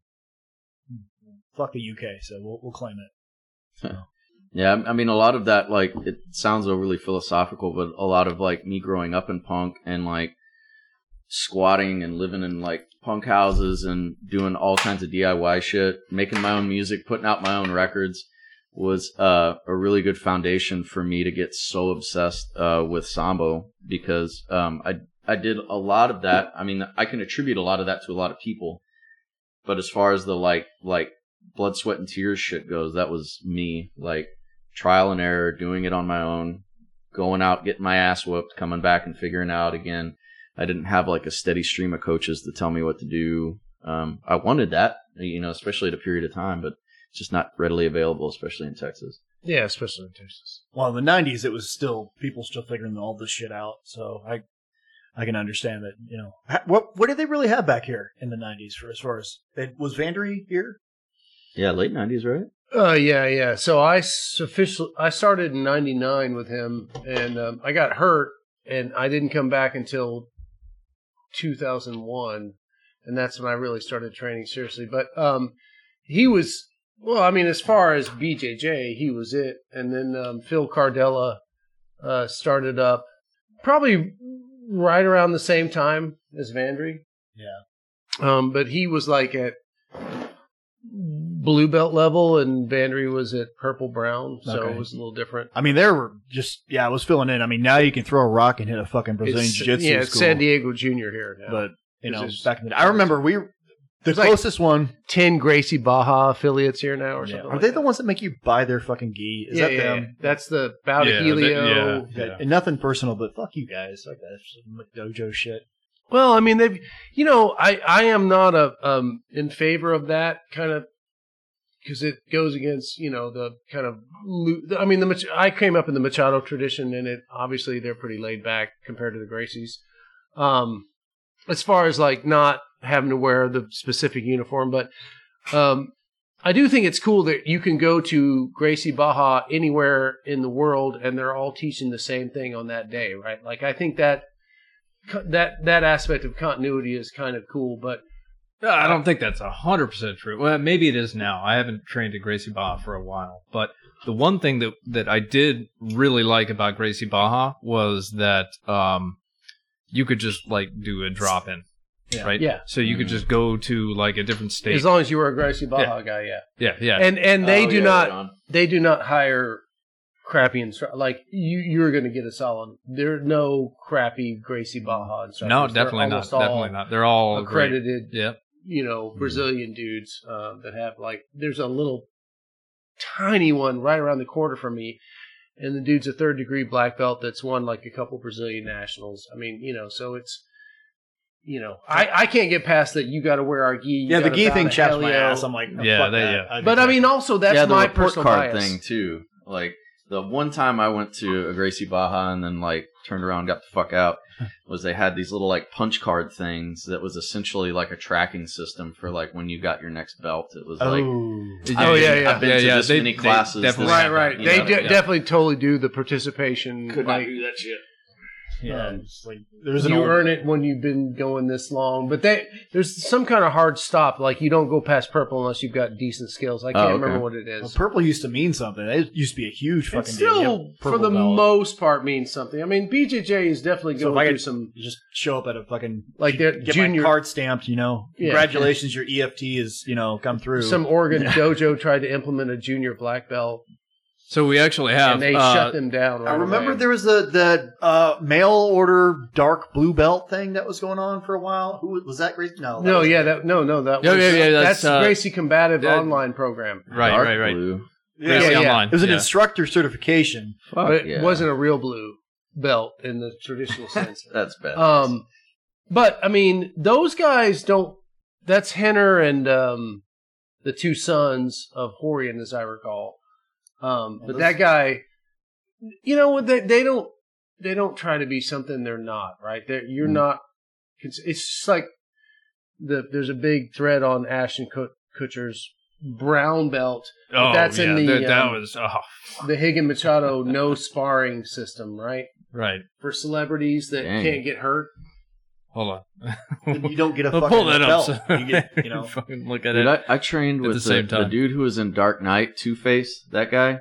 Speaker 11: Fuck the UK, so we'll we'll claim it.
Speaker 7: Yeah, I mean, a lot of that, like, it sounds overly philosophical, but a lot of, like, me growing up in punk and, like, squatting and living in, like, punk houses and doing all kinds of DIY shit, making my own music, putting out my own records was uh, a really good foundation for me to get so obsessed uh, with Sambo because um, I, I did a lot of that. I mean, I can attribute a lot of that to a lot of people, but as far as the, like, like, blood, sweat, and tears shit goes, that was me. Like, trial and error, doing it on my own, going out, getting my ass whooped, coming back and figuring out again. I didn't have like a steady stream of coaches to tell me what to do. Um, I wanted that, you know, especially at a period of time, but it's just not readily available, especially in Texas.
Speaker 14: Yeah, especially in Texas.
Speaker 11: Well, in the '90s, it was still people still figuring all this shit out. So I I can understand that. You know, what what did they really have back here in the '90s for as far as they, was Vandry here?
Speaker 7: Yeah, late '90s, right?
Speaker 14: Uh, yeah, yeah. So I s- officially I started in '99 with him, and um, I got hurt, and I didn't come back until 2001, and that's when I really started training seriously. But um, he was well. I mean, as far as BJJ, he was it, and then um, Phil Cardella uh, started up. Probably right around the same time as Vandry.
Speaker 11: Yeah.
Speaker 14: Um, but he was like at blue belt level, and Vandry was at purple brown, so
Speaker 11: Okay.
Speaker 14: it was a little different.
Speaker 11: I mean, they were just yeah. I was filling in. I mean, now you can throw a rock and hit a fucking Brazilian jiu-jitsu
Speaker 14: yeah, it's. San Diego Junior here now.
Speaker 11: But you know,
Speaker 14: just-
Speaker 11: back in the day, I remember we the
Speaker 14: There's like
Speaker 11: closest one.
Speaker 14: ten Gracie Barra affiliates here now, or
Speaker 11: Yeah.
Speaker 14: something.
Speaker 11: Are
Speaker 14: like
Speaker 11: they
Speaker 14: that.
Speaker 11: the ones that make you buy their fucking gi? Is
Speaker 14: yeah,
Speaker 11: that
Speaker 14: yeah,
Speaker 11: them?
Speaker 14: yeah. That's the bout
Speaker 12: Yeah,
Speaker 14: of
Speaker 12: they-
Speaker 14: Helio.
Speaker 12: yeah, yeah.
Speaker 11: And nothing personal, but fuck you guys. Like that's some dojo shit.
Speaker 14: Well, I mean, they've, you know, I, I am not a, um, in favor of that kind of, because it goes against, you know, the kind of, I mean, the, I came up in the Machado tradition and it, obviously they're pretty laid back compared to the Gracies. Um, as far as like not having to wear the specific uniform, but, um, I do think it's cool that you can go to Gracie Barra anywhere in the world and they're all teaching the same thing on that day, right? Like, I think that, that that aspect of continuity is kind of cool. But
Speaker 12: I don't think that's hundred percent true. Well, maybe it is now. I haven't trained at Gracie Barra for a while, but the one thing that that I did really like about Gracie Barra was that um, you could just like do a drop in,
Speaker 14: Yeah.
Speaker 12: right?
Speaker 14: Yeah.
Speaker 12: So you could just go to like a different state.
Speaker 14: as long as you were a Gracie Barra guy, yeah,
Speaker 12: yeah, yeah.
Speaker 14: and and they
Speaker 7: Oh,
Speaker 14: do
Speaker 7: yeah,
Speaker 14: not
Speaker 7: right
Speaker 14: they do not hire crappy instructors. Like you, you're going to get a solid. There are no crappy Gracie Barra instructors.
Speaker 12: no,
Speaker 14: They're
Speaker 12: definitely not.
Speaker 14: almost all
Speaker 12: Definitely not. They're all great.
Speaker 14: accredited.
Speaker 12: Yep.
Speaker 14: You know, Brazilian dudes uh, that have like. There's a little tiny one right around the corner from me. And the dude's a third degree black belt that's won like a couple Brazilian nationals. I mean, you know, so it's, you know, I, I can't get past that. You got to wear our gi. you
Speaker 11: Yeah, the gi thing
Speaker 14: to
Speaker 11: chaps my
Speaker 14: Helio.
Speaker 11: ass. I'm like, no,
Speaker 12: Yeah,
Speaker 11: fuck
Speaker 12: they-
Speaker 11: that.
Speaker 12: yeah.
Speaker 11: I'd
Speaker 14: But I mean, also that's
Speaker 7: yeah, the
Speaker 14: my
Speaker 7: report
Speaker 14: personal
Speaker 7: card
Speaker 14: bias.
Speaker 7: thing too. Like the one time I went to a Gracie Barra and then like turned around, and got the fuck out, was they had these little like punch card things that was essentially like a tracking system for like when you got your next belt. It was like,
Speaker 11: oh,
Speaker 7: I've
Speaker 14: Oh, yeah, yeah.
Speaker 7: I've been
Speaker 12: Yeah,
Speaker 7: to
Speaker 12: yeah,
Speaker 7: this
Speaker 12: they-
Speaker 7: many
Speaker 12: they
Speaker 7: classes.
Speaker 12: definitely
Speaker 7: this-
Speaker 14: Right, right.
Speaker 7: you
Speaker 14: They
Speaker 7: know,
Speaker 14: de-
Speaker 7: yeah.
Speaker 14: definitely totally do the participation.
Speaker 7: could
Speaker 14: like,
Speaker 7: not do that shit.
Speaker 11: Yeah,
Speaker 14: um,
Speaker 11: it's like there's an
Speaker 14: you
Speaker 11: old,
Speaker 14: earn it when you've been going this long, but they, there's some kind of hard stop. Like you don't go past purple unless you've got decent skills. I can't
Speaker 7: Oh, okay.
Speaker 14: remember what it is.
Speaker 11: well, purple used to mean something. It used to be a huge
Speaker 14: It
Speaker 11: fucking deal.
Speaker 14: Still,
Speaker 11: have
Speaker 14: for the
Speaker 11: belt.
Speaker 14: most part, means something. I mean, BJJ is definitely
Speaker 11: So if
Speaker 14: going
Speaker 11: I
Speaker 14: through some.
Speaker 11: just show up at a fucking
Speaker 14: Like their
Speaker 11: get
Speaker 14: junior-
Speaker 11: my card stamped, you know.
Speaker 14: Yeah.
Speaker 11: Congratulations, your EFT is you know come through.
Speaker 14: Some Oregon dojo tried to implement a junior black belt,
Speaker 12: So we actually have.
Speaker 14: and they
Speaker 12: uh,
Speaker 14: shut them down. Right
Speaker 11: I remember
Speaker 14: away.
Speaker 11: there was the the uh, mail order dark blue belt thing that was going on for a while. Who was that? Grace? No, that
Speaker 14: No,
Speaker 11: was-
Speaker 14: yeah, that no, no, that
Speaker 12: Yeah,
Speaker 14: was
Speaker 12: yeah, yeah,
Speaker 14: that's,
Speaker 12: that's, uh,
Speaker 14: Gracie Combative
Speaker 12: that-
Speaker 14: online program,
Speaker 12: Right,
Speaker 7: Dark
Speaker 12: right, right.
Speaker 7: blue.
Speaker 11: yeah,
Speaker 12: Gracie
Speaker 14: yeah.
Speaker 12: Online.
Speaker 11: It was an
Speaker 12: yeah.
Speaker 11: instructor certification.
Speaker 7: Fuck
Speaker 14: but it
Speaker 7: yeah.
Speaker 14: wasn't a real blue belt in the traditional sense.
Speaker 7: That's bad.
Speaker 14: Um, but I mean, those guys don't. That's Rener and um, the two sons of Rorion, as I recall. Um, but that guy, you know, they they don't they don't try to be something they're not. Right? They're, you're
Speaker 11: Mm.
Speaker 14: not. It's, it's like the there's a big thread on Ashton Kutcher's brown belt.
Speaker 12: Oh,
Speaker 14: that's
Speaker 12: yeah,
Speaker 14: in the,
Speaker 12: that, that
Speaker 14: um,
Speaker 12: was oh,
Speaker 14: The Rigan Machado no sparring system, right?
Speaker 12: right.
Speaker 14: For celebrities that
Speaker 7: Dang.
Speaker 14: can't get hurt.
Speaker 12: Hold on.
Speaker 11: You don't get a
Speaker 12: Well,
Speaker 11: fucking
Speaker 12: pull that
Speaker 11: belt.
Speaker 12: up. So
Speaker 11: You get, you know,
Speaker 12: fucking look at
Speaker 7: Dude,
Speaker 12: it.
Speaker 7: I, I trained
Speaker 12: at
Speaker 7: with
Speaker 12: the
Speaker 7: the,
Speaker 12: same
Speaker 7: the
Speaker 12: time.
Speaker 7: dude who was in Dark Knight, Two Face. That guy.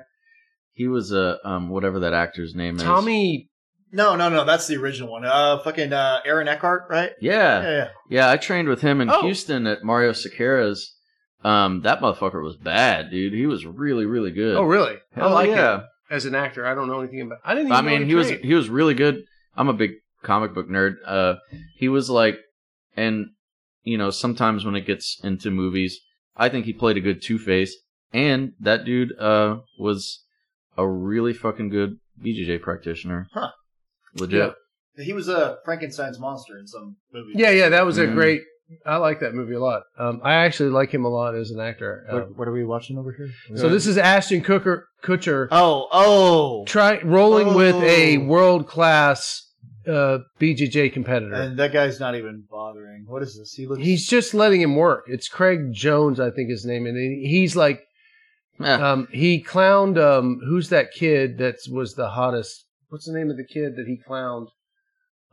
Speaker 7: He was a um whatever that actor's name is.
Speaker 14: Tommy
Speaker 11: no, no, no. That's the original one. Uh, fucking uh, Aaron Eckhart, right?
Speaker 7: Yeah.
Speaker 11: yeah, yeah.
Speaker 7: Yeah, I trained with him in
Speaker 14: Oh.
Speaker 7: Houston at Mario Sequeira's. Um, that motherfucker was bad, dude. He was really, really good.
Speaker 14: Oh, really?
Speaker 7: Hell
Speaker 14: I like
Speaker 7: yeah.
Speaker 14: him as an actor. I don't know anything about. I didn't. Even
Speaker 7: I
Speaker 14: know
Speaker 7: mean,
Speaker 14: he,
Speaker 7: he was he was really good. I'm a big comic book nerd. Uh, he was like, and you know, sometimes when it gets into movies, I think he played a good Two Face, and that dude uh was a really fucking good BJJ practitioner.
Speaker 11: Huh.
Speaker 7: Legit.
Speaker 11: He was a Frankenstein's monster in some movie.
Speaker 14: Yeah, yeah, that was a
Speaker 7: Mhm.
Speaker 14: great. I like that movie a lot. Um, I actually like him a lot as an actor. Um,
Speaker 11: What, what are we watching over here?
Speaker 14: so this is Ashton Cooker, Kutcher
Speaker 11: Oh, oh.
Speaker 14: try rolling with a
Speaker 11: Oh.
Speaker 14: world class uh, BJJ competitor.
Speaker 11: And that guy's not even bothering. What is this? He looks.
Speaker 14: He's just letting him work. It's Craig Jones, I think his name, and he's like,
Speaker 7: Eh,
Speaker 14: um, he clowned. Um, who's that kid that was the hottest? What's the name of the kid that he clowned?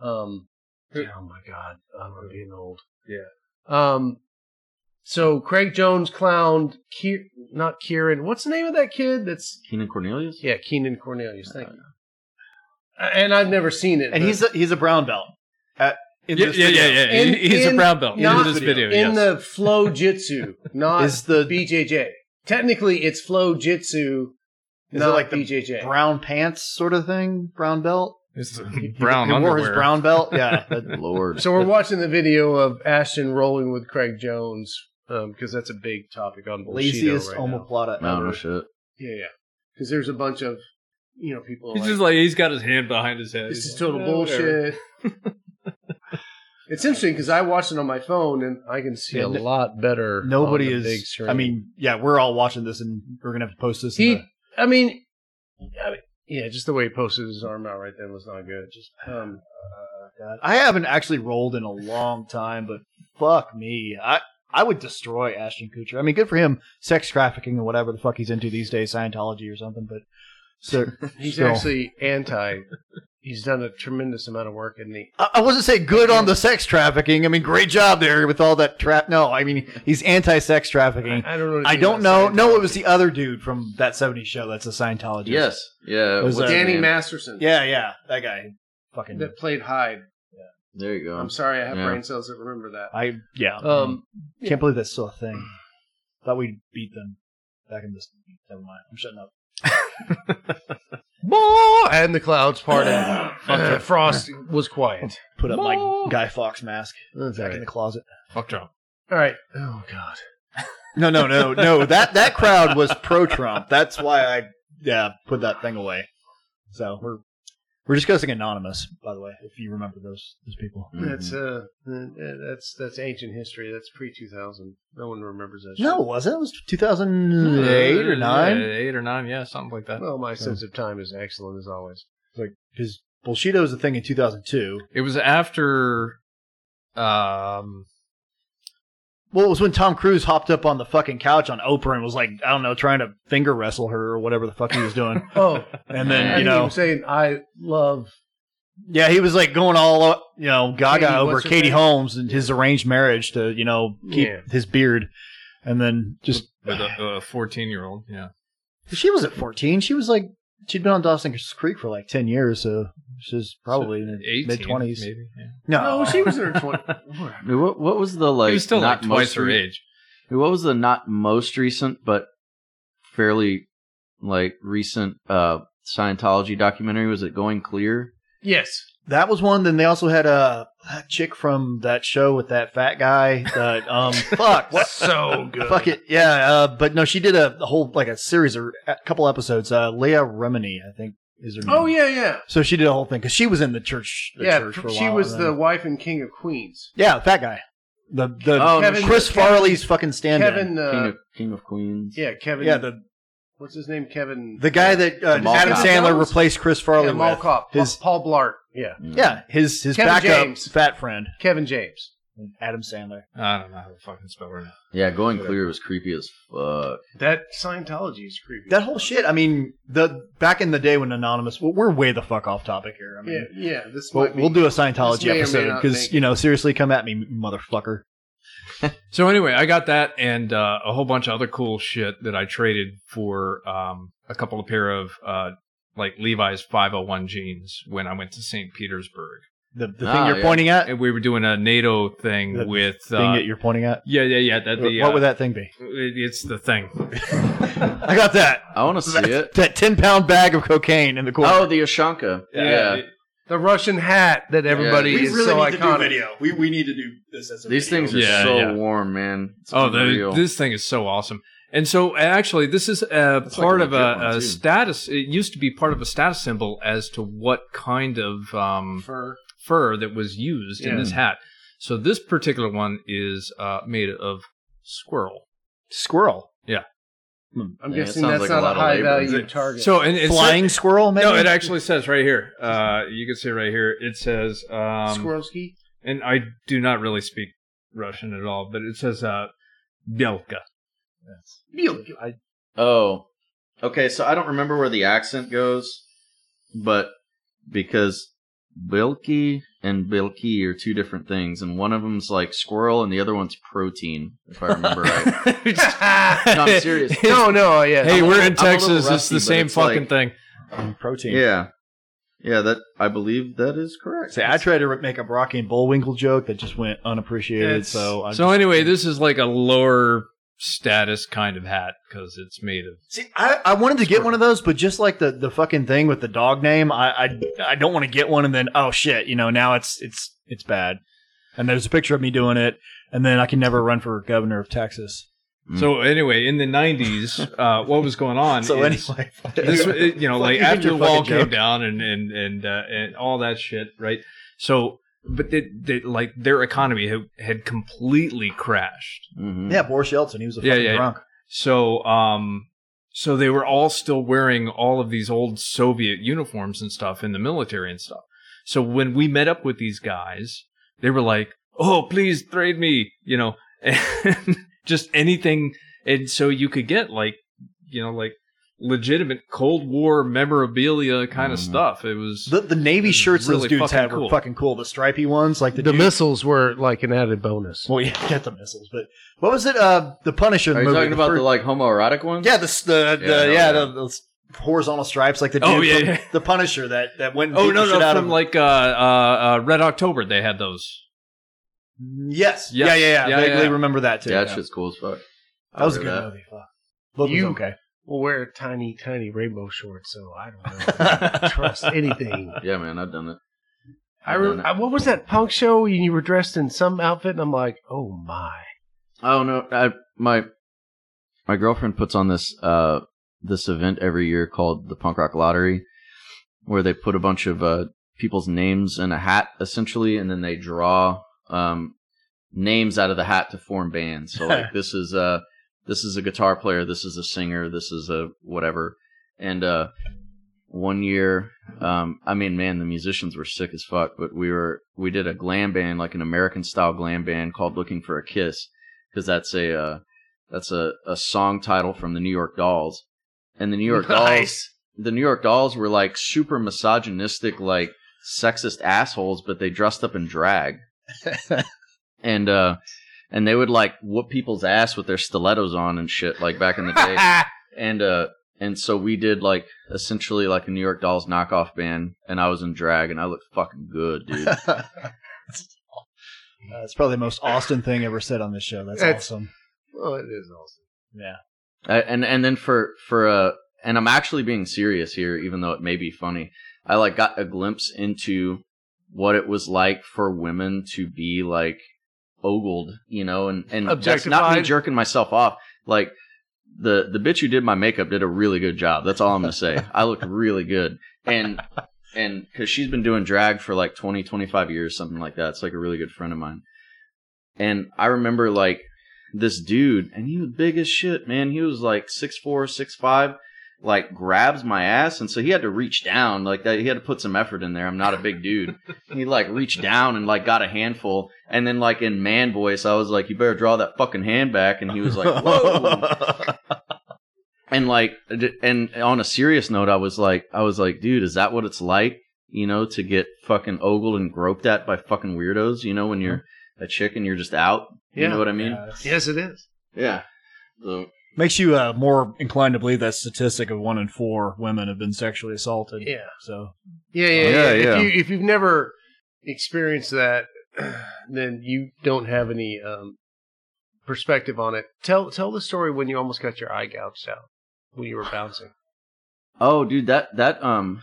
Speaker 14: Um, oh my God, I'm being old.
Speaker 12: Yeah.
Speaker 14: Um, so Craig Jones clowned, Kier, not Kieran. What's the name of that kid? That's
Speaker 7: Keenan Cornelius.
Speaker 14: yeah, Keenan Cornelius. Thank you. And I've never seen it.
Speaker 11: and
Speaker 14: but-
Speaker 11: he's a, he's a brown belt. At, in
Speaker 12: Yeah,
Speaker 11: this
Speaker 12: yeah,
Speaker 11: video.
Speaker 12: yeah, yeah.
Speaker 14: In-
Speaker 12: He's a brown belt in this video.
Speaker 14: in
Speaker 12: yes.
Speaker 14: the flow jitsu, not
Speaker 11: Is the-
Speaker 14: BJJ. Technically, it's flow jitsu,
Speaker 11: Is
Speaker 14: not
Speaker 11: it like the
Speaker 14: BJJ.
Speaker 11: brown pants sort of thing? Brown belt?
Speaker 12: It's the
Speaker 11: He-
Speaker 12: brown
Speaker 11: he, wore his brown belt. Yeah.
Speaker 7: Lord.
Speaker 14: So we're watching the video of Ashton rolling with Craig Jones um, because that's a big topic on Bullshido
Speaker 11: laziest
Speaker 14: right now.
Speaker 11: omoplata
Speaker 7: No,
Speaker 11: ever.
Speaker 7: no shit.
Speaker 14: Yeah, yeah. Because there's a bunch of you know people.
Speaker 12: He's
Speaker 14: like,
Speaker 12: just like he's got his hand behind his head.
Speaker 14: this
Speaker 12: He's
Speaker 14: is total
Speaker 12: "Yeah,
Speaker 14: bullshit. it's interesting because I watched it on my phone and I can see
Speaker 11: Yeah,
Speaker 14: a
Speaker 11: no-
Speaker 14: lot better.
Speaker 11: Nobody
Speaker 14: on the
Speaker 11: is.
Speaker 14: Big screen.
Speaker 11: I mean, yeah, we're all watching this, and we're gonna have to post this. in
Speaker 14: he.
Speaker 11: the-
Speaker 14: I mean, I mean, yeah, just the way he posted his arm out right then was not good. Just um,
Speaker 11: God. I haven't actually rolled in a long time, but fuck me, I I would destroy Ashton Kutcher. I mean, good for him, sex trafficking and whatever the fuck he's into these days, Scientology or something. But so
Speaker 14: he's
Speaker 11: still.
Speaker 14: actually anti. He's done a tremendous amount of work in the.
Speaker 11: I I wasn't saying good on the sex trafficking. I mean, great job there with all that trap. No, I mean he's anti-sex trafficking.
Speaker 14: I don't know.
Speaker 11: I don't know. No, it was the other dude from that '70s show. That's a Scientologist.
Speaker 7: Yes. Yeah.
Speaker 11: It was,
Speaker 7: what's
Speaker 11: uh,
Speaker 14: Danny
Speaker 7: name?
Speaker 14: Masterson.
Speaker 11: Yeah, yeah, that guy. Fucking.
Speaker 14: that played Hyde.
Speaker 7: There you go.
Speaker 14: I'm sorry, I have
Speaker 7: Yeah.
Speaker 14: brain cells that remember that.
Speaker 11: I yeah.
Speaker 14: Um,
Speaker 11: Can't believe that's still a thing. Thought we beat them back in this. Never mind. I'm shutting up.
Speaker 14: And the clouds parted. Uh, Frost was quiet.
Speaker 11: Put up my Guy Fawkes mask
Speaker 14: That's
Speaker 11: back
Speaker 14: all
Speaker 11: in the
Speaker 14: right.
Speaker 11: closet.
Speaker 12: Fuck Trump.
Speaker 14: All right. Oh God.
Speaker 11: No, no, no, no. That that crowd was pro Trump. That's why I yeah put that thing away. So we're we're discussing anonymous, by the way, if you remember those those people.
Speaker 14: That's uh, uh, that's that's ancient history. That's pre two thousand. No one remembers that.
Speaker 11: No,
Speaker 14: shit.
Speaker 11: was it? It was 2008 or nine.
Speaker 12: Yeah, eight or nine, yeah, something like that.
Speaker 14: Well, my sense of time is excellent as always.
Speaker 11: Like because Bullshido was a thing in 2002.
Speaker 12: It was after, um,
Speaker 11: Well, it was when Tom Cruise hopped up on the fucking couch on Oprah and was like, I don't know, trying to finger wrestle her or whatever the fuck he was doing.
Speaker 14: Oh,
Speaker 11: and then you
Speaker 14: think
Speaker 11: know,
Speaker 14: was saying I love.
Speaker 11: yeah, he was like going all you know gaga
Speaker 14: Katie,
Speaker 11: over Katie
Speaker 14: name?
Speaker 11: Holmes and his arranged marriage to you know keep
Speaker 14: Yeah.
Speaker 11: his beard, and then just
Speaker 12: with a 14 year old, yeah.
Speaker 11: she was at 14. She was like she'd been on Dawson's Creek for like 10 years, so she's probably in the
Speaker 12: 18,
Speaker 11: mid 20s.
Speaker 12: maybe. Yeah.
Speaker 11: No,
Speaker 14: No, she was in her twenty.
Speaker 7: Dude, What, what was the like?
Speaker 12: he was still like
Speaker 7: not
Speaker 12: twice
Speaker 7: most
Speaker 12: her
Speaker 7: re-
Speaker 12: age.
Speaker 7: What was the not most recent but fairly like recent uh Scientology documentary? Was it Going Clear?
Speaker 14: yes.
Speaker 11: That was one. Then they also had a that chick from that show with that fat guy. That um, fuck, what?
Speaker 14: So good.
Speaker 11: Fuck it, yeah. Uh, but no, she did a, a whole like a series or a couple episodes. Uh, Leah Remini, I think, is her name.
Speaker 14: Oh yeah, yeah,
Speaker 11: So she did a whole thing because she was in the church. The
Speaker 14: yeah.
Speaker 11: church for a
Speaker 14: She
Speaker 11: while,
Speaker 14: was
Speaker 11: and
Speaker 14: the wife and king of Queens.
Speaker 11: yeah, fat guy. The the
Speaker 7: Oh,
Speaker 14: Kevin-
Speaker 11: Chris
Speaker 14: Kevin-
Speaker 11: Farley's fucking stand
Speaker 14: Kevin. Uh,
Speaker 7: King of King of Queens.
Speaker 14: yeah, Kevin.
Speaker 11: yeah, the
Speaker 14: what's his name? Kevin.
Speaker 11: the guy that uh,
Speaker 7: The
Speaker 11: Adam
Speaker 7: cop.
Speaker 11: Sandler replaced Chris Farley
Speaker 14: yeah, Mall
Speaker 11: with.
Speaker 14: Cop.
Speaker 11: His
Speaker 14: Paul Blart. Yeah,
Speaker 11: yeah, his his
Speaker 14: Kevin
Speaker 11: backup
Speaker 14: James.
Speaker 11: fat friend
Speaker 14: Kevin James.
Speaker 11: Adam Sandler.
Speaker 12: I don't know how to fucking spell her name.
Speaker 7: Yeah, Going Clear was creepy as fuck.
Speaker 14: That Scientology is creepy.
Speaker 11: That whole shit. I mean, the back in the day when Anonymous, well, we're way the fuck off topic here. I mean,
Speaker 14: yeah, yeah. This
Speaker 11: we'll,
Speaker 14: might be,
Speaker 11: we'll do a
Speaker 14: this may
Speaker 11: Scientology
Speaker 14: or may
Speaker 11: episode
Speaker 14: not
Speaker 11: because
Speaker 14: make
Speaker 11: you know, seriously, come at me, motherfucker.
Speaker 12: So anyway, I got that and uh, a whole bunch of other cool shit that I traded for um, a couple of pair of uh, like Levi's 501 jeans when I went to St. Petersburg.
Speaker 11: The, the
Speaker 7: Ah,
Speaker 11: thing you're
Speaker 7: yeah.
Speaker 11: pointing at,
Speaker 12: And we were doing a NATO thing
Speaker 11: the
Speaker 12: with
Speaker 11: thing
Speaker 12: uh,
Speaker 11: that you're pointing at.
Speaker 12: yeah, yeah, yeah. That the,
Speaker 11: what
Speaker 12: uh,
Speaker 11: would that thing be?
Speaker 12: it- It's the thing.
Speaker 11: I got that.
Speaker 7: I want to see it.
Speaker 11: That ten pound bag of cocaine in the corner.
Speaker 7: Oh, the Ushanka. Yeah.
Speaker 14: The Russian hat that everybody
Speaker 7: We
Speaker 14: is so iconic.
Speaker 11: We we need to do this as a
Speaker 7: These things are
Speaker 12: Yeah,
Speaker 7: so
Speaker 12: yeah.
Speaker 7: warm, man. It's
Speaker 12: Oh, the,
Speaker 7: unreal.
Speaker 12: this thing is so awesome. And so, actually, this is a
Speaker 7: like
Speaker 12: part
Speaker 7: a
Speaker 12: of
Speaker 7: legit
Speaker 12: a,
Speaker 7: one,
Speaker 12: a
Speaker 7: too.
Speaker 12: status. It used to be part of a status symbol as to what kind of um,
Speaker 14: Fur.
Speaker 12: fur that was used in
Speaker 14: Yeah.
Speaker 12: this hat. So this particular one is uh, made of squirrel.
Speaker 11: Squirrel.
Speaker 14: I'm
Speaker 7: Yeah,
Speaker 14: guessing that's
Speaker 7: like
Speaker 14: not a,
Speaker 7: lot of
Speaker 14: high value target.
Speaker 12: So and it's
Speaker 11: Flying squirrel, maybe?
Speaker 12: No, it actually says right here. Uh, you can see right here. It says um,
Speaker 14: Squirrelski.
Speaker 12: and I do not really speak Russian at all, but it says uh, Belka.
Speaker 7: Oh, okay. So I don't remember where the accent goes, but because Bilky and Bilky are two different things, and one of them's like squirrel, and the other one's protein, if I remember right. no, I'm serious.
Speaker 14: no, no, yeah.
Speaker 12: Hey,
Speaker 7: I'm
Speaker 12: we're
Speaker 7: little-
Speaker 12: in
Speaker 7: I'm a little
Speaker 12: Texas. it's the same
Speaker 7: it's
Speaker 12: fucking
Speaker 7: like-
Speaker 12: thing.
Speaker 11: Um, protein.
Speaker 7: Yeah, Yeah, that I believe that is correct.
Speaker 13: See, I tried to make a Rocky and Bullwinkle joke that just went unappreciated.
Speaker 12: It's-
Speaker 13: so I
Speaker 12: so
Speaker 13: just-
Speaker 12: anyway, this is like a lower status kind of hat because it's made of.
Speaker 13: See, I, I wanted to get one of those, but just like the, the fucking thing with the dog name, I I, I don't want to get one and then oh shit, you know now it's it's it's bad. And there's a picture of me doing it, and then I can never run for governor of Texas.
Speaker 12: So anyway, in the '90s, uh, what was going on?
Speaker 13: So
Speaker 12: is
Speaker 13: anyway,
Speaker 12: this, it- you know, like
Speaker 13: you
Speaker 12: after the wall
Speaker 13: fucking
Speaker 12: came
Speaker 13: joke.
Speaker 12: down and and and uh, and all that shit, right? So, but they, they like their economy had, had completely crashed.
Speaker 13: Yeah, Boris Yeltsin, he was a
Speaker 12: Yeah,
Speaker 13: fucking
Speaker 12: yeah, yeah.
Speaker 13: drunk.
Speaker 12: So, um, so they were all still wearing all of these old Soviet uniforms and stuff in the military and stuff. So when we met up with these guys, they were like, "Oh, please trade me," you know, and just anything. And so you could get like, you know, like legitimate Cold War memorabilia kind of stuff. It was
Speaker 13: The the navy shirts
Speaker 12: really
Speaker 13: those dudes had
Speaker 12: cool.
Speaker 13: were fucking cool. The stripy ones, like the,
Speaker 14: The
Speaker 13: dude-
Speaker 14: missiles were like an added bonus.
Speaker 13: Well, yeah, get the missiles. But what was it? Uh, the Punisher.
Speaker 7: Are you
Speaker 13: movie,
Speaker 7: talking about
Speaker 13: first-
Speaker 7: the like homoerotic ones?
Speaker 13: Yeah, the the
Speaker 7: Yeah,
Speaker 13: the
Speaker 7: hell
Speaker 13: yeah,
Speaker 7: yeah.
Speaker 13: The, those horizontal stripes, like the dude
Speaker 12: Oh, yeah,
Speaker 13: from
Speaker 12: yeah.
Speaker 13: the Punisher that that went.
Speaker 12: Oh no, no,
Speaker 13: out
Speaker 12: from
Speaker 13: of
Speaker 12: like uh, uh, uh, Red October, they had those.
Speaker 13: yes,
Speaker 12: Yes.
Speaker 13: yeah, yeah, yeah.
Speaker 12: Yeah,
Speaker 13: Vaguely
Speaker 12: yeah.
Speaker 13: remember that too.
Speaker 7: Yeah, that
Speaker 13: yeah.
Speaker 7: shit's cool as fuck.
Speaker 13: That was a
Speaker 7: I'll
Speaker 13: good
Speaker 7: that.
Speaker 13: movie. Fuck. Book was
Speaker 14: You-
Speaker 13: okay.
Speaker 14: We'll wear tiny, tiny rainbow shorts, so I don't know. I trust anything.
Speaker 7: Yeah, man, I've done it.
Speaker 14: I, re- I what was that punk show? And you were dressed in some outfit, and I'm like, oh my.
Speaker 7: Oh no, I, my my girlfriend puts on this uh this event every year called the Punk Rock Lottery, where they put a bunch of uh people's names in a hat essentially, and then they draw um names out of the hat to form bands. So like this is uh this is a guitar player, this is a singer, this is a whatever, and uh one year um i mean man the musicians were sick as fuck but we were we did a glam band like an american style glam band called looking for a kiss because that's a uh, that's a, a song title from the New York Dolls, and the New York Dolls, the New York Dolls were like super misogynistic, like sexist assholes, but they dressed up in drag, and uh, and they would like whoop people's ass with their stilettos on and shit, like back in the day, and uh, and so we did like essentially like a New York Dolls knockoff band, and I was in drag, and I looked fucking good, dude.
Speaker 13: Uh, it's probably the most Austin thing ever said on this show. That's
Speaker 14: It's-
Speaker 13: awesome.
Speaker 14: Well, it is awesome.
Speaker 13: Yeah.
Speaker 7: I, and and then for for uh and I'm actually being serious here, even though it may be funny. I like got a glimpse into what it was like for women to be like ogled, you know, and and that's not me jerking myself off. Like the the bitch who did my makeup did a really good job. That's all I'm gonna say. I looked really good, and and because she's been doing drag for like 20, 25 years, something like that. It's like a really good friend of mine. And I remember like this dude, and he was big as shit, man. He was like six four, six five, like grabs my ass, and so he had to reach down, like that. He had to put some effort in there. I'm not a big dude. He like reached down and like got a handful, and then like in man voice, I was like, "You better draw that fucking hand back," and he was like, "Whoa." and like, and on a serious note, I was like, I was like, dude, is that what it's like? You know, to get fucking ogled and groped at by fucking weirdos. You know, when you're mm-hmm. a chick and you're just out. You know what I mean?
Speaker 14: Yes, it is.
Speaker 7: Yeah. So
Speaker 13: Makes you uh, more inclined to believe that statistic of one in four women have been sexually assaulted.
Speaker 14: Yeah.
Speaker 13: So
Speaker 14: Yeah, yeah,
Speaker 7: Yeah,
Speaker 14: yeah.
Speaker 7: yeah.
Speaker 14: If you if you've never experienced that, then you don't have any um, perspective on it. Tell tell the story when you almost got your eye gouged out when you were bouncing.
Speaker 7: Oh, dude, that that um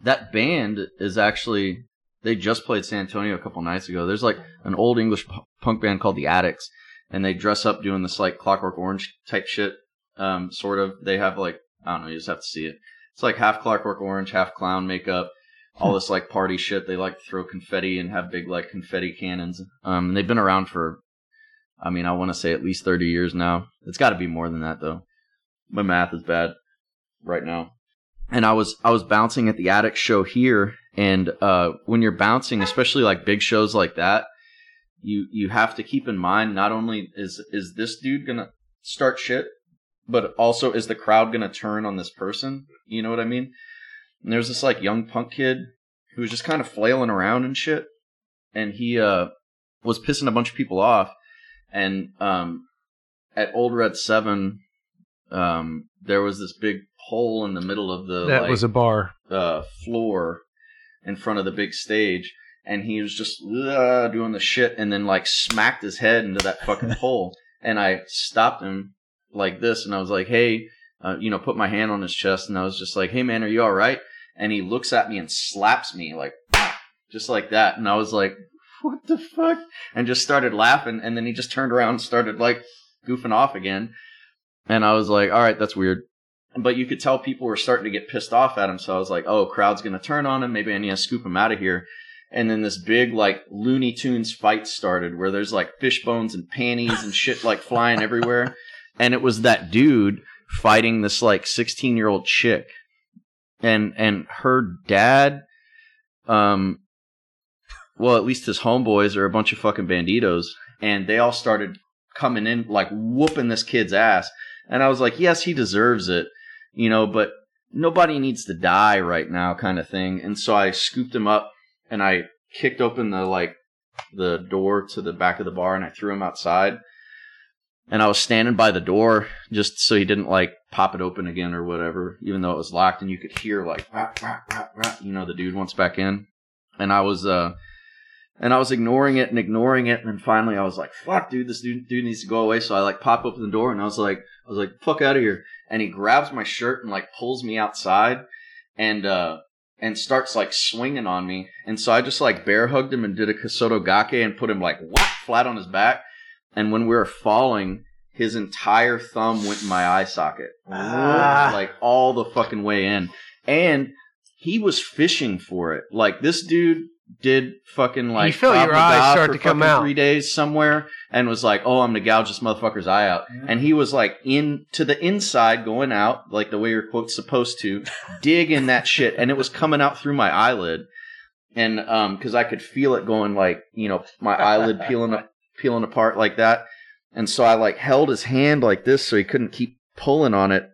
Speaker 7: that band is actually they just played San Antonio a couple nights ago. There's like an old English pu- punk band called the Adicts, and they dress up doing this like Clockwork Orange type shit. Um, sort of. They have like I don't know. You just have to see it. It's like half Clockwork Orange, half clown makeup. All this like party shit. They like to throw confetti and have big like confetti cannons. Um, and they've been around for, I mean, I want to say at least thirty years now. It's got to be more than that though. My math is bad right now and I was I was bouncing at the Adicts show here, and uh, when you're bouncing, especially like big shows like that, you you have to keep in mind not only is is this dude gonna start shit, but also is the crowd gonna turn on this person? You know what I mean? And there's this like young punk kid who was just kind of flailing around and shit, and he uh was pissing a bunch of people off, and um at Old Red Seven, um there was this big hole in the middle of the
Speaker 14: that
Speaker 7: like,
Speaker 14: was a bar.
Speaker 7: uh, floor, in front of the big stage, and he was just uh, doing the shit, and then like smacked his head into that fucking pole, and I stopped him like this, and I was like, hey, uh, you know, put my hand on his chest, and I was just like, hey man, are you all right? And he looks at me and slaps me like just like that, and I was like, what the fuck? And just started laughing, and then he just turned around and started like goofing off again. And I was like, all right, that's weird. But you could tell people were starting to get pissed off at him. So I was like, oh, crowd's going to turn on him. Maybe I need to scoop him out of here. And then this big, like, Looney Tunes fight started where there's like fish bones and panties and shit like flying everywhere. And it was that dude fighting this like 16 year old chick. And, and her dad, um, well, at least his homeboys are a bunch of fucking banditos. And they all started coming in, like, whooping this kid's ass. And I was like, yes, he deserves it, you know, but nobody needs to die right now, kind of thing. And so I scooped him up and I kicked open the like the door to the back of the bar and I threw him outside. And I was standing by the door just so he didn't like pop it open again or whatever, even though it was locked and you could hear like, rah, rah, rah, you know, the dude wants back in. And I was, uh, and I was ignoring it and ignoring it, and then finally I was like, "Fuck, dude, this dude, dude needs to go away." So I like pop open the door, and I was like, "I was like, fuck out of here!" And he grabs my shirt and like pulls me outside, and uh, and starts like swinging on me. And so I just like bear hugged him and did a Kosoto Gake and put him like whack flat on his back. And when we were falling, his entire thumb went in my eye socket,
Speaker 14: Ah.
Speaker 7: like all the fucking way in, and he was fishing for it. Like this dude did fucking like
Speaker 14: felt your
Speaker 7: Krav Maga
Speaker 14: eyes start
Speaker 7: for
Speaker 14: to come out.
Speaker 7: three days somewhere and was like, "Oh, I'm gonna gouge this motherfucker's eye out." And he was like in to the inside, going out like the way your quote's supposed to, dig in that shit, and it was coming out through my eyelid, and um, because I could feel it going like you know my eyelid peeling up, peeling apart like that, and so I like held his hand like this so he couldn't keep pulling on it,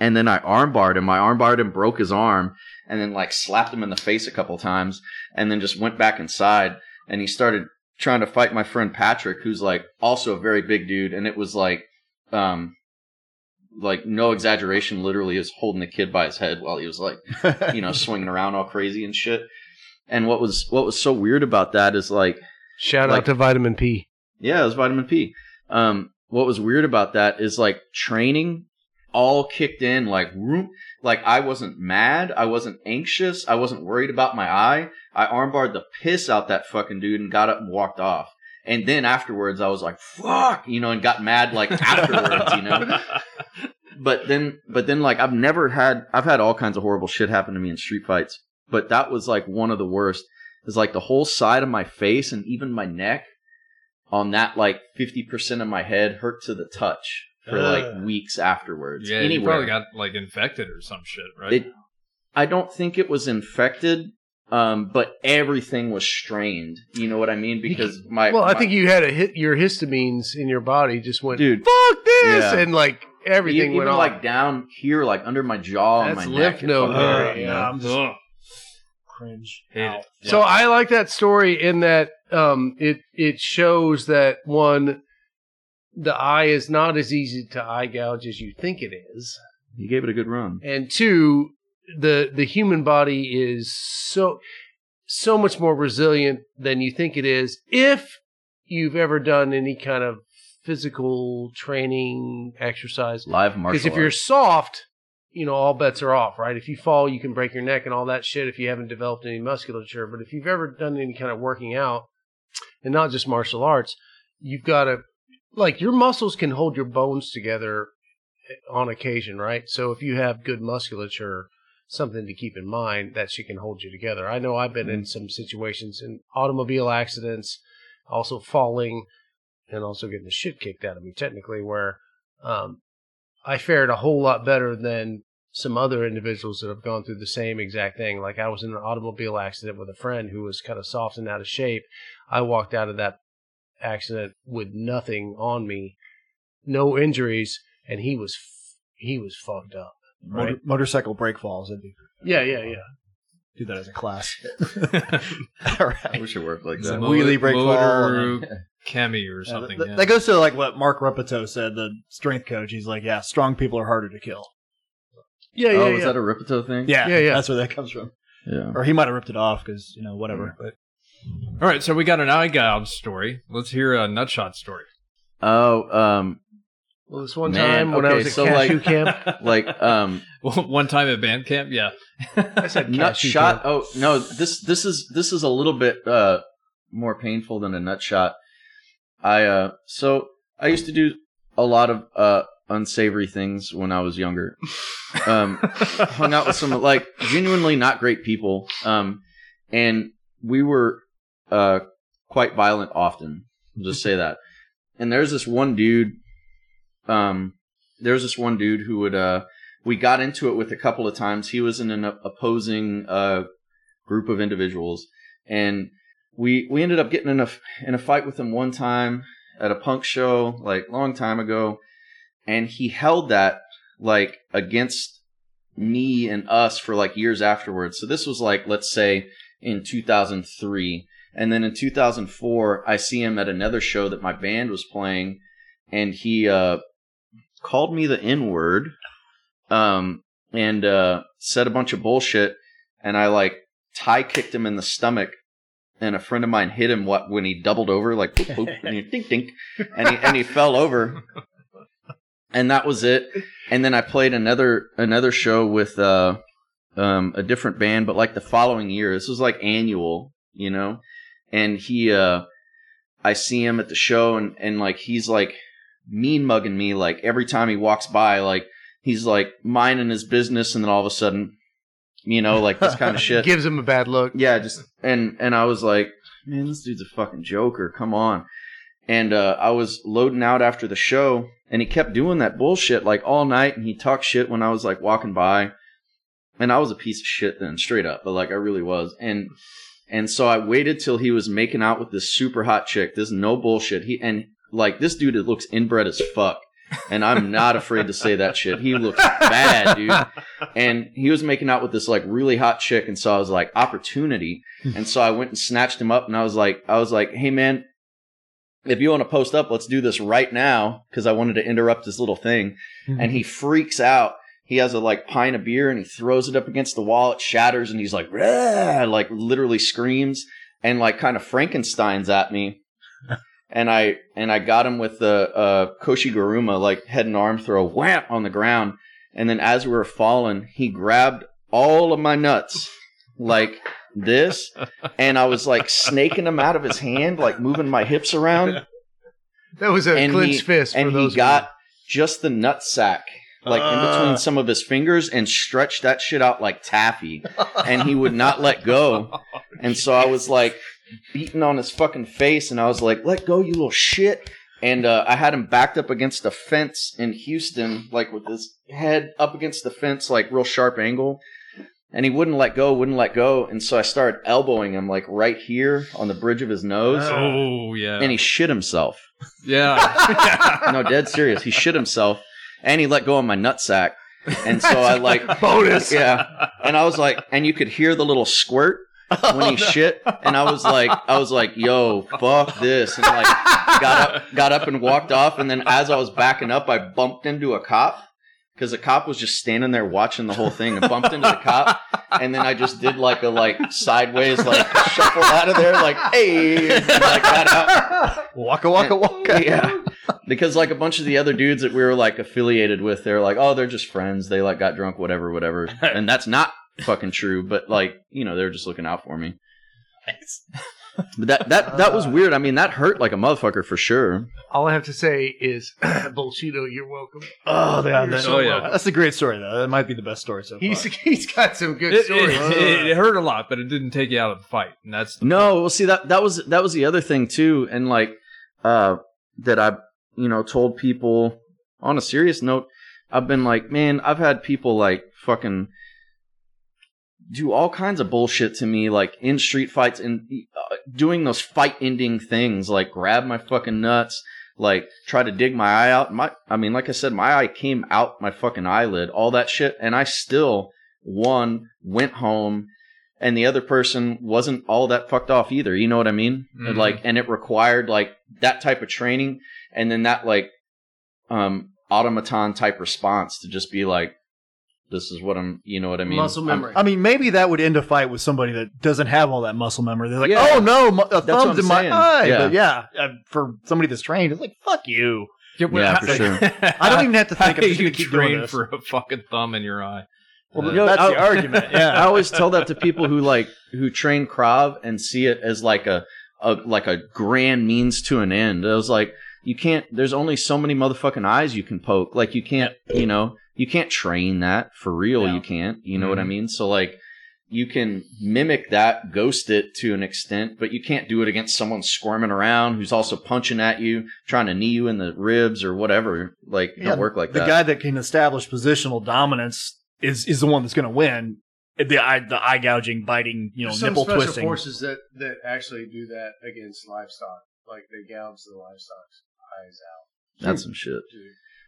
Speaker 7: and then I armbarred him. I armbarred him, broke his arm, and then like slapped him in the face a couple times, and then just went back inside. And he started trying to fight my friend Patrick, who's like also a very big dude, and it was like, um, like no exaggeration, literally is holding the kid by his head while he was like, you know, swinging around all crazy and shit. And what was what was so weird about that is like,
Speaker 14: Shout
Speaker 7: like-
Speaker 14: out to Vitamin P.
Speaker 7: yeah, it was vitamin P. Um, what was weird about that is like training all kicked in like whoop, like I wasn't mad, I wasn't anxious, I wasn't worried about my eye. I armbarred the piss out that fucking dude and got up and walked off. And then afterwards I was like, fuck, you know, and got mad like afterwards, you know. But then but then like I've never had I've had all kinds of horrible shit happen to me in street fights. But that was like one of the worst. Is like the whole side of my face and even my neck on that like 50% of my head hurt to the touch for like weeks afterwards.
Speaker 12: Yeah, you
Speaker 7: Anywhere.
Speaker 12: probably got like infected or some shit, right?
Speaker 7: It, I don't think it was infected, um, but everything was strained. You know what I mean? Because my
Speaker 14: well, I
Speaker 7: my-
Speaker 14: think you had a hit. Your histamines in your body just went,
Speaker 7: Dude.
Speaker 14: fuck this,
Speaker 7: Yeah.
Speaker 14: and like everything
Speaker 7: even
Speaker 14: went off.
Speaker 7: like down here, like under my jaw and my
Speaker 14: lymph
Speaker 7: neck. it
Speaker 14: node
Speaker 7: fucking
Speaker 14: area,
Speaker 7: hurt, you
Speaker 14: yeah. I'm just-
Speaker 12: Ugh.
Speaker 11: Cringe.
Speaker 12: Hate it.
Speaker 14: So I like that story in that um, it it shows that one, the eye is not as easy to eye gouge as you think it is,
Speaker 7: You gave it a good run.
Speaker 14: and two, the the human body is so so much more resilient than you think it is if you've ever done any kind of physical training exercise.
Speaker 7: Live martial
Speaker 14: Because if you're soft, you know, all bets are off, right? If you fall, you can break your neck and all that shit if you haven't developed any musculature. But if you've ever done any kind of working out, and not just martial arts, you've got to, like, your muscles can hold your bones together on occasion, right? So if you have good musculature, something to keep in mind, that she can hold you together. I know I've been in some situations in automobile accidents, also falling, and also getting the shit kicked out of me, technically, where um, I fared a whole lot better than some other individuals that have gone through the same exact thing. Like I was in an automobile accident with a friend who was kind of soft and out of shape. I walked out of that accident with nothing on me, no injuries, and he was f- he was fucked up.
Speaker 11: Motor,
Speaker 14: Right?
Speaker 11: motorcycle brake falls. That'd be
Speaker 14: Yeah, yeah, yeah.
Speaker 11: do that as a class.
Speaker 7: I wish it worked like that.
Speaker 11: Wheelie break fall
Speaker 12: Motor Kemi or
Speaker 11: Yeah,
Speaker 12: something.
Speaker 11: that,
Speaker 12: yeah.
Speaker 11: that goes to like what Mark Rippetoe said, the strength coach. He's like, yeah, strong people are harder to kill.
Speaker 14: Yeah,
Speaker 7: oh,
Speaker 14: yeah,
Speaker 7: was that a Rippetoe thing?
Speaker 11: Yeah,
Speaker 14: Yeah, yeah.
Speaker 11: That's where that comes from.
Speaker 7: Yeah.
Speaker 11: Or he might have ripped it off because you know whatever. But
Speaker 12: All right, so we got an eye gouge story. Let's hear a nutshot story.
Speaker 7: Oh, um,
Speaker 14: Well, this one
Speaker 7: man,
Speaker 14: time when I
Speaker 7: okay,
Speaker 14: was at
Speaker 7: so
Speaker 14: cashew
Speaker 7: like,
Speaker 14: camp,
Speaker 7: like um,
Speaker 12: one time at band camp, yeah.
Speaker 14: I said
Speaker 7: nut
Speaker 14: cashew
Speaker 7: shot.
Speaker 14: camp.
Speaker 7: Oh no, this this is this is a little bit uh more painful than a nut shot. I uh so I used to do a lot of uh unsavory things when I was younger. Um, hung out with some like genuinely not great people. Um, and we were uh quite violent often. I'll just say that. And there's this one dude. Um, there's this one dude who would uh we got into it with a couple of times. He was in an opposing uh, group of individuals, and we we ended up getting in a in a fight with him one time at a punk show like long time ago, and he held that like against me and us for like years afterwards. So this was like let's say in 2003, and then in 2004 I see him at another show that my band was playing, and he uh, called me the N word um, and uh, said a bunch of bullshit, and I like Thai kicked him in the stomach, and a friend of mine hit him what when he doubled over like boop, boop, and he and he and he fell over, and that was it. And then I played another another show with uh, um, a different band, but like the following year, this was like annual, you know, and he uh, I see him at the show, and and like he's like mean mugging me like every time he walks by, like he's like minding his business, and then all of a sudden, you know, like this kind of shit.
Speaker 14: Gives him a bad look.
Speaker 7: Yeah, just and and I was like, man, this dude's a fucking joker. Come on. And uh, I was loading out after the show, and he kept doing that bullshit like all night, and he talked shit when I was like walking by, and I was a piece of shit then, straight up, but like I really was, and and so I waited till he was making out with this super hot chick. This no bullshit. He and like this dude, it looks inbred as fuck and I'm not afraid to say that shit. He looks bad, dude. And he was making out with this like really hot chick, and so I was like, opportunity. And so I went and snatched him up, and I was like, I was like, hey man, if you want to post up, let's do this right now, because I wanted to interrupt this little thing. And he freaks out. He has a like pint of beer, and he throws it up against the wall. It shatters, and he's like, Rah! like literally screams, and like kind of Frankenstein's at me and I and I got him with the uh, Koshi Guruma like head and arm throw, wham on the ground, and then as we were falling, he grabbed all of my nuts like this, and I was like snaking them out of his hand, like moving my hips around.
Speaker 14: That was a
Speaker 7: and
Speaker 14: clenched
Speaker 7: he,
Speaker 14: fist. For
Speaker 7: and
Speaker 14: those
Speaker 7: he got just the nut sack. Like in
Speaker 14: Ah.
Speaker 7: between some of his fingers and stretched that shit out like taffy. and he would not let go. And so I was like, beating on his fucking face, and I was like, "Let go, you little shit!" And uh, I had him backed up against a fence in Houston, like with his head up against the fence, like real sharp angle. And he wouldn't let go, wouldn't let go, and so I started elbowing him like right here on the bridge of his nose.
Speaker 12: Oh yeah.
Speaker 7: And he shit himself.
Speaker 12: Yeah.
Speaker 7: no, dead serious. He shit himself, and he let go of my nutsack. And so I like
Speaker 14: Bonus.
Speaker 7: yeah. And I was like, and you could hear the little squirt when he shit, and I was like, I was like, yo, fuck this, and like got up, got up and walked off, and then as I was backing up, I bumped into a cop because the cop was just standing there watching the whole thing, and bumped into the cop, and then I just did like a like sideways like shuffle out of there, like hey, and I got out.
Speaker 11: Waka waka waka.
Speaker 7: Yeah. Because like a bunch of the other dudes that we were like affiliated with, they're like, oh, they're just friends. They like got drunk, whatever, whatever. And that's not fucking true. But like, you know, they're just looking out for me. But that that that was weird. I mean, that hurt like a motherfucker for sure.
Speaker 14: All I have to say is, Bullshido, you're welcome.
Speaker 11: Oh, yeah,
Speaker 14: You're
Speaker 11: that,
Speaker 14: so
Speaker 11: oh yeah, that's a great story though. That might be the best story so far.
Speaker 14: He's he's got some good
Speaker 12: It,
Speaker 14: stories.
Speaker 12: it, it hurt a lot, but it didn't take you out of the fight, and that's
Speaker 7: No, well, see that that was that was the other thing too, and like uh that I you know told people on a serious note. I've been like, man, I've had people like fucking do all kinds of bullshit to me, like in street fights and uh, doing those fight ending things, like grab my fucking nuts, like try to dig my eye out. My, I mean, like I said, my eye came out my fucking eyelid, all that shit, and I still one went home, and the other person wasn't all that fucked off either. You know what I mean?
Speaker 12: Mhm.
Speaker 7: Like, and it required like that type of training, and then that like um automaton type response to just be like This is what I'm. You know what I mean?
Speaker 14: Muscle
Speaker 7: I'm-
Speaker 14: memory.
Speaker 11: I mean, maybe that would end a fight with somebody that doesn't have all that muscle memory. They're like,
Speaker 7: Yeah.
Speaker 11: "Oh no, mu- a
Speaker 7: what
Speaker 11: thumb's
Speaker 7: I'm
Speaker 11: in my eye."
Speaker 7: Yeah.
Speaker 11: But yeah, uh, for somebody that's trained, it's like, "Fuck you."
Speaker 7: Yeah, for sure.
Speaker 11: I don't even have to think.
Speaker 12: How
Speaker 11: I'm just
Speaker 12: you
Speaker 11: gonna keep doing
Speaker 12: train for a fucking thumb in your eye.
Speaker 11: Well,
Speaker 12: Uh,
Speaker 7: Yo,
Speaker 11: that's the argument. Yeah.
Speaker 7: I always tell that to people who like who train Krav and see it as like a, a like a grand means to an end. I was like, you can't. There's only so many motherfucking eyes you can poke. Like you can't, you know, you can't train that for real. You can't. You know what I mm-hmm. mean? So like, you can mimic that, ghost it to an extent, but you can't do it against someone squirming around who's also punching at you, trying to knee you in the ribs or whatever. Like, it
Speaker 11: Yeah,
Speaker 7: don't work like
Speaker 11: the
Speaker 7: that.
Speaker 11: The guy that can establish positional dominance is is the one that's going to win. The eye, the eye gouging, biting, you know,
Speaker 14: There's some
Speaker 11: nipple
Speaker 14: special
Speaker 11: twisting.
Speaker 14: forces that that actually do that against livestock. Like they gouge the livestock's eyes out.
Speaker 7: That's some shit.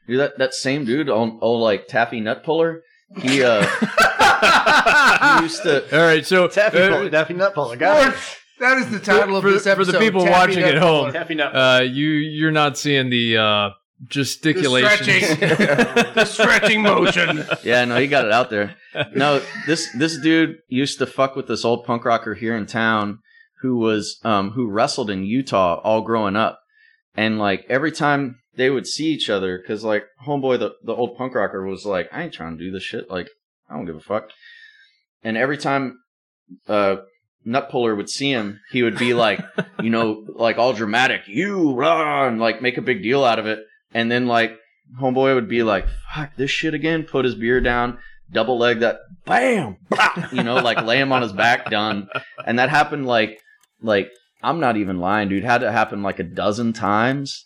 Speaker 7: Dude, that, that same dude, old, old like Taffy Nut Puller, he uh he used to
Speaker 12: All right, so
Speaker 11: Taffy
Speaker 12: uh,
Speaker 11: puller, Taffy nut puller. Got it.
Speaker 14: That is the title of
Speaker 12: for,
Speaker 14: this
Speaker 12: for the people
Speaker 14: Taffy
Speaker 12: watching at home,
Speaker 11: Taffy nut.
Speaker 12: uh, you you're not seeing the uh, gesticulation.
Speaker 14: stretching. the stretching motion.
Speaker 7: Yeah, no, he got it out there. No, this this dude used to fuck with this old punk rocker here in town who was um who wrestled in Utah all growing up. And like every time they would see each other, because like homeboy, the, the old punk rocker was like, I ain't trying to do this shit. Like, I don't give a fuck. And every time uh Nut Puller would see him, he would be like, you know, like all dramatic, you rah, and like make a big deal out of it. And then like homeboy would be like, fuck this shit again, put his beer down, double leg that, bam, bah, you know, like lay him on his back, done. And that happened like, like, I'm not even lying, dude. Had to happen like a dozen times.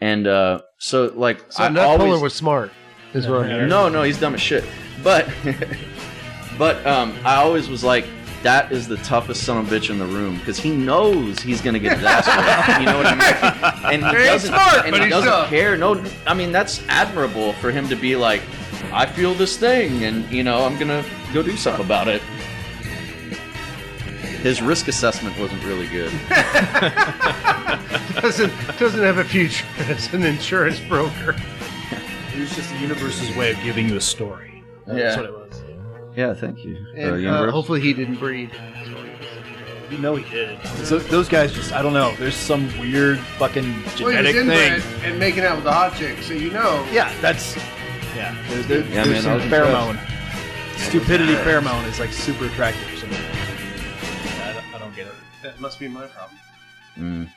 Speaker 7: And uh so like
Speaker 14: So
Speaker 7: I
Speaker 14: Nut
Speaker 7: always,
Speaker 14: Puller was smart. Is what I'm hearing.
Speaker 7: no, no, he's dumb as shit. But but um I always was like, that is the toughest son of a bitch in the room because he knows he's gonna get his ass whipped. You know what I mean? And he
Speaker 14: He
Speaker 7: doesn't,
Speaker 14: smart,
Speaker 7: and
Speaker 14: but
Speaker 7: he
Speaker 14: he's
Speaker 7: doesn't
Speaker 14: tough.
Speaker 7: care. No, I mean that's admirable for him to be like, I feel this thing, and you know I'm gonna go do something about it. His risk assessment wasn't really good.
Speaker 14: doesn't doesn't have a future as an insurance broker.
Speaker 11: It was just the universe's way of giving you a story. That's
Speaker 7: Yeah.
Speaker 11: what it was.
Speaker 7: Yeah, thank you.
Speaker 14: And
Speaker 7: Uh,
Speaker 14: uh, hopefully he didn't breed.
Speaker 11: You know he did. So those guys just, I don't know. There's some weird fucking
Speaker 14: Well, he was
Speaker 11: genetic
Speaker 14: inbred
Speaker 11: thing.
Speaker 14: and making out with the hot chick, so you know.
Speaker 11: Yeah, that's yeah. There, there,
Speaker 7: Yeah,
Speaker 11: there's
Speaker 7: man,
Speaker 11: some
Speaker 7: was
Speaker 11: pheromone. Stupidity pheromone is like super attractive for some
Speaker 14: That must be my problem.
Speaker 7: Mm.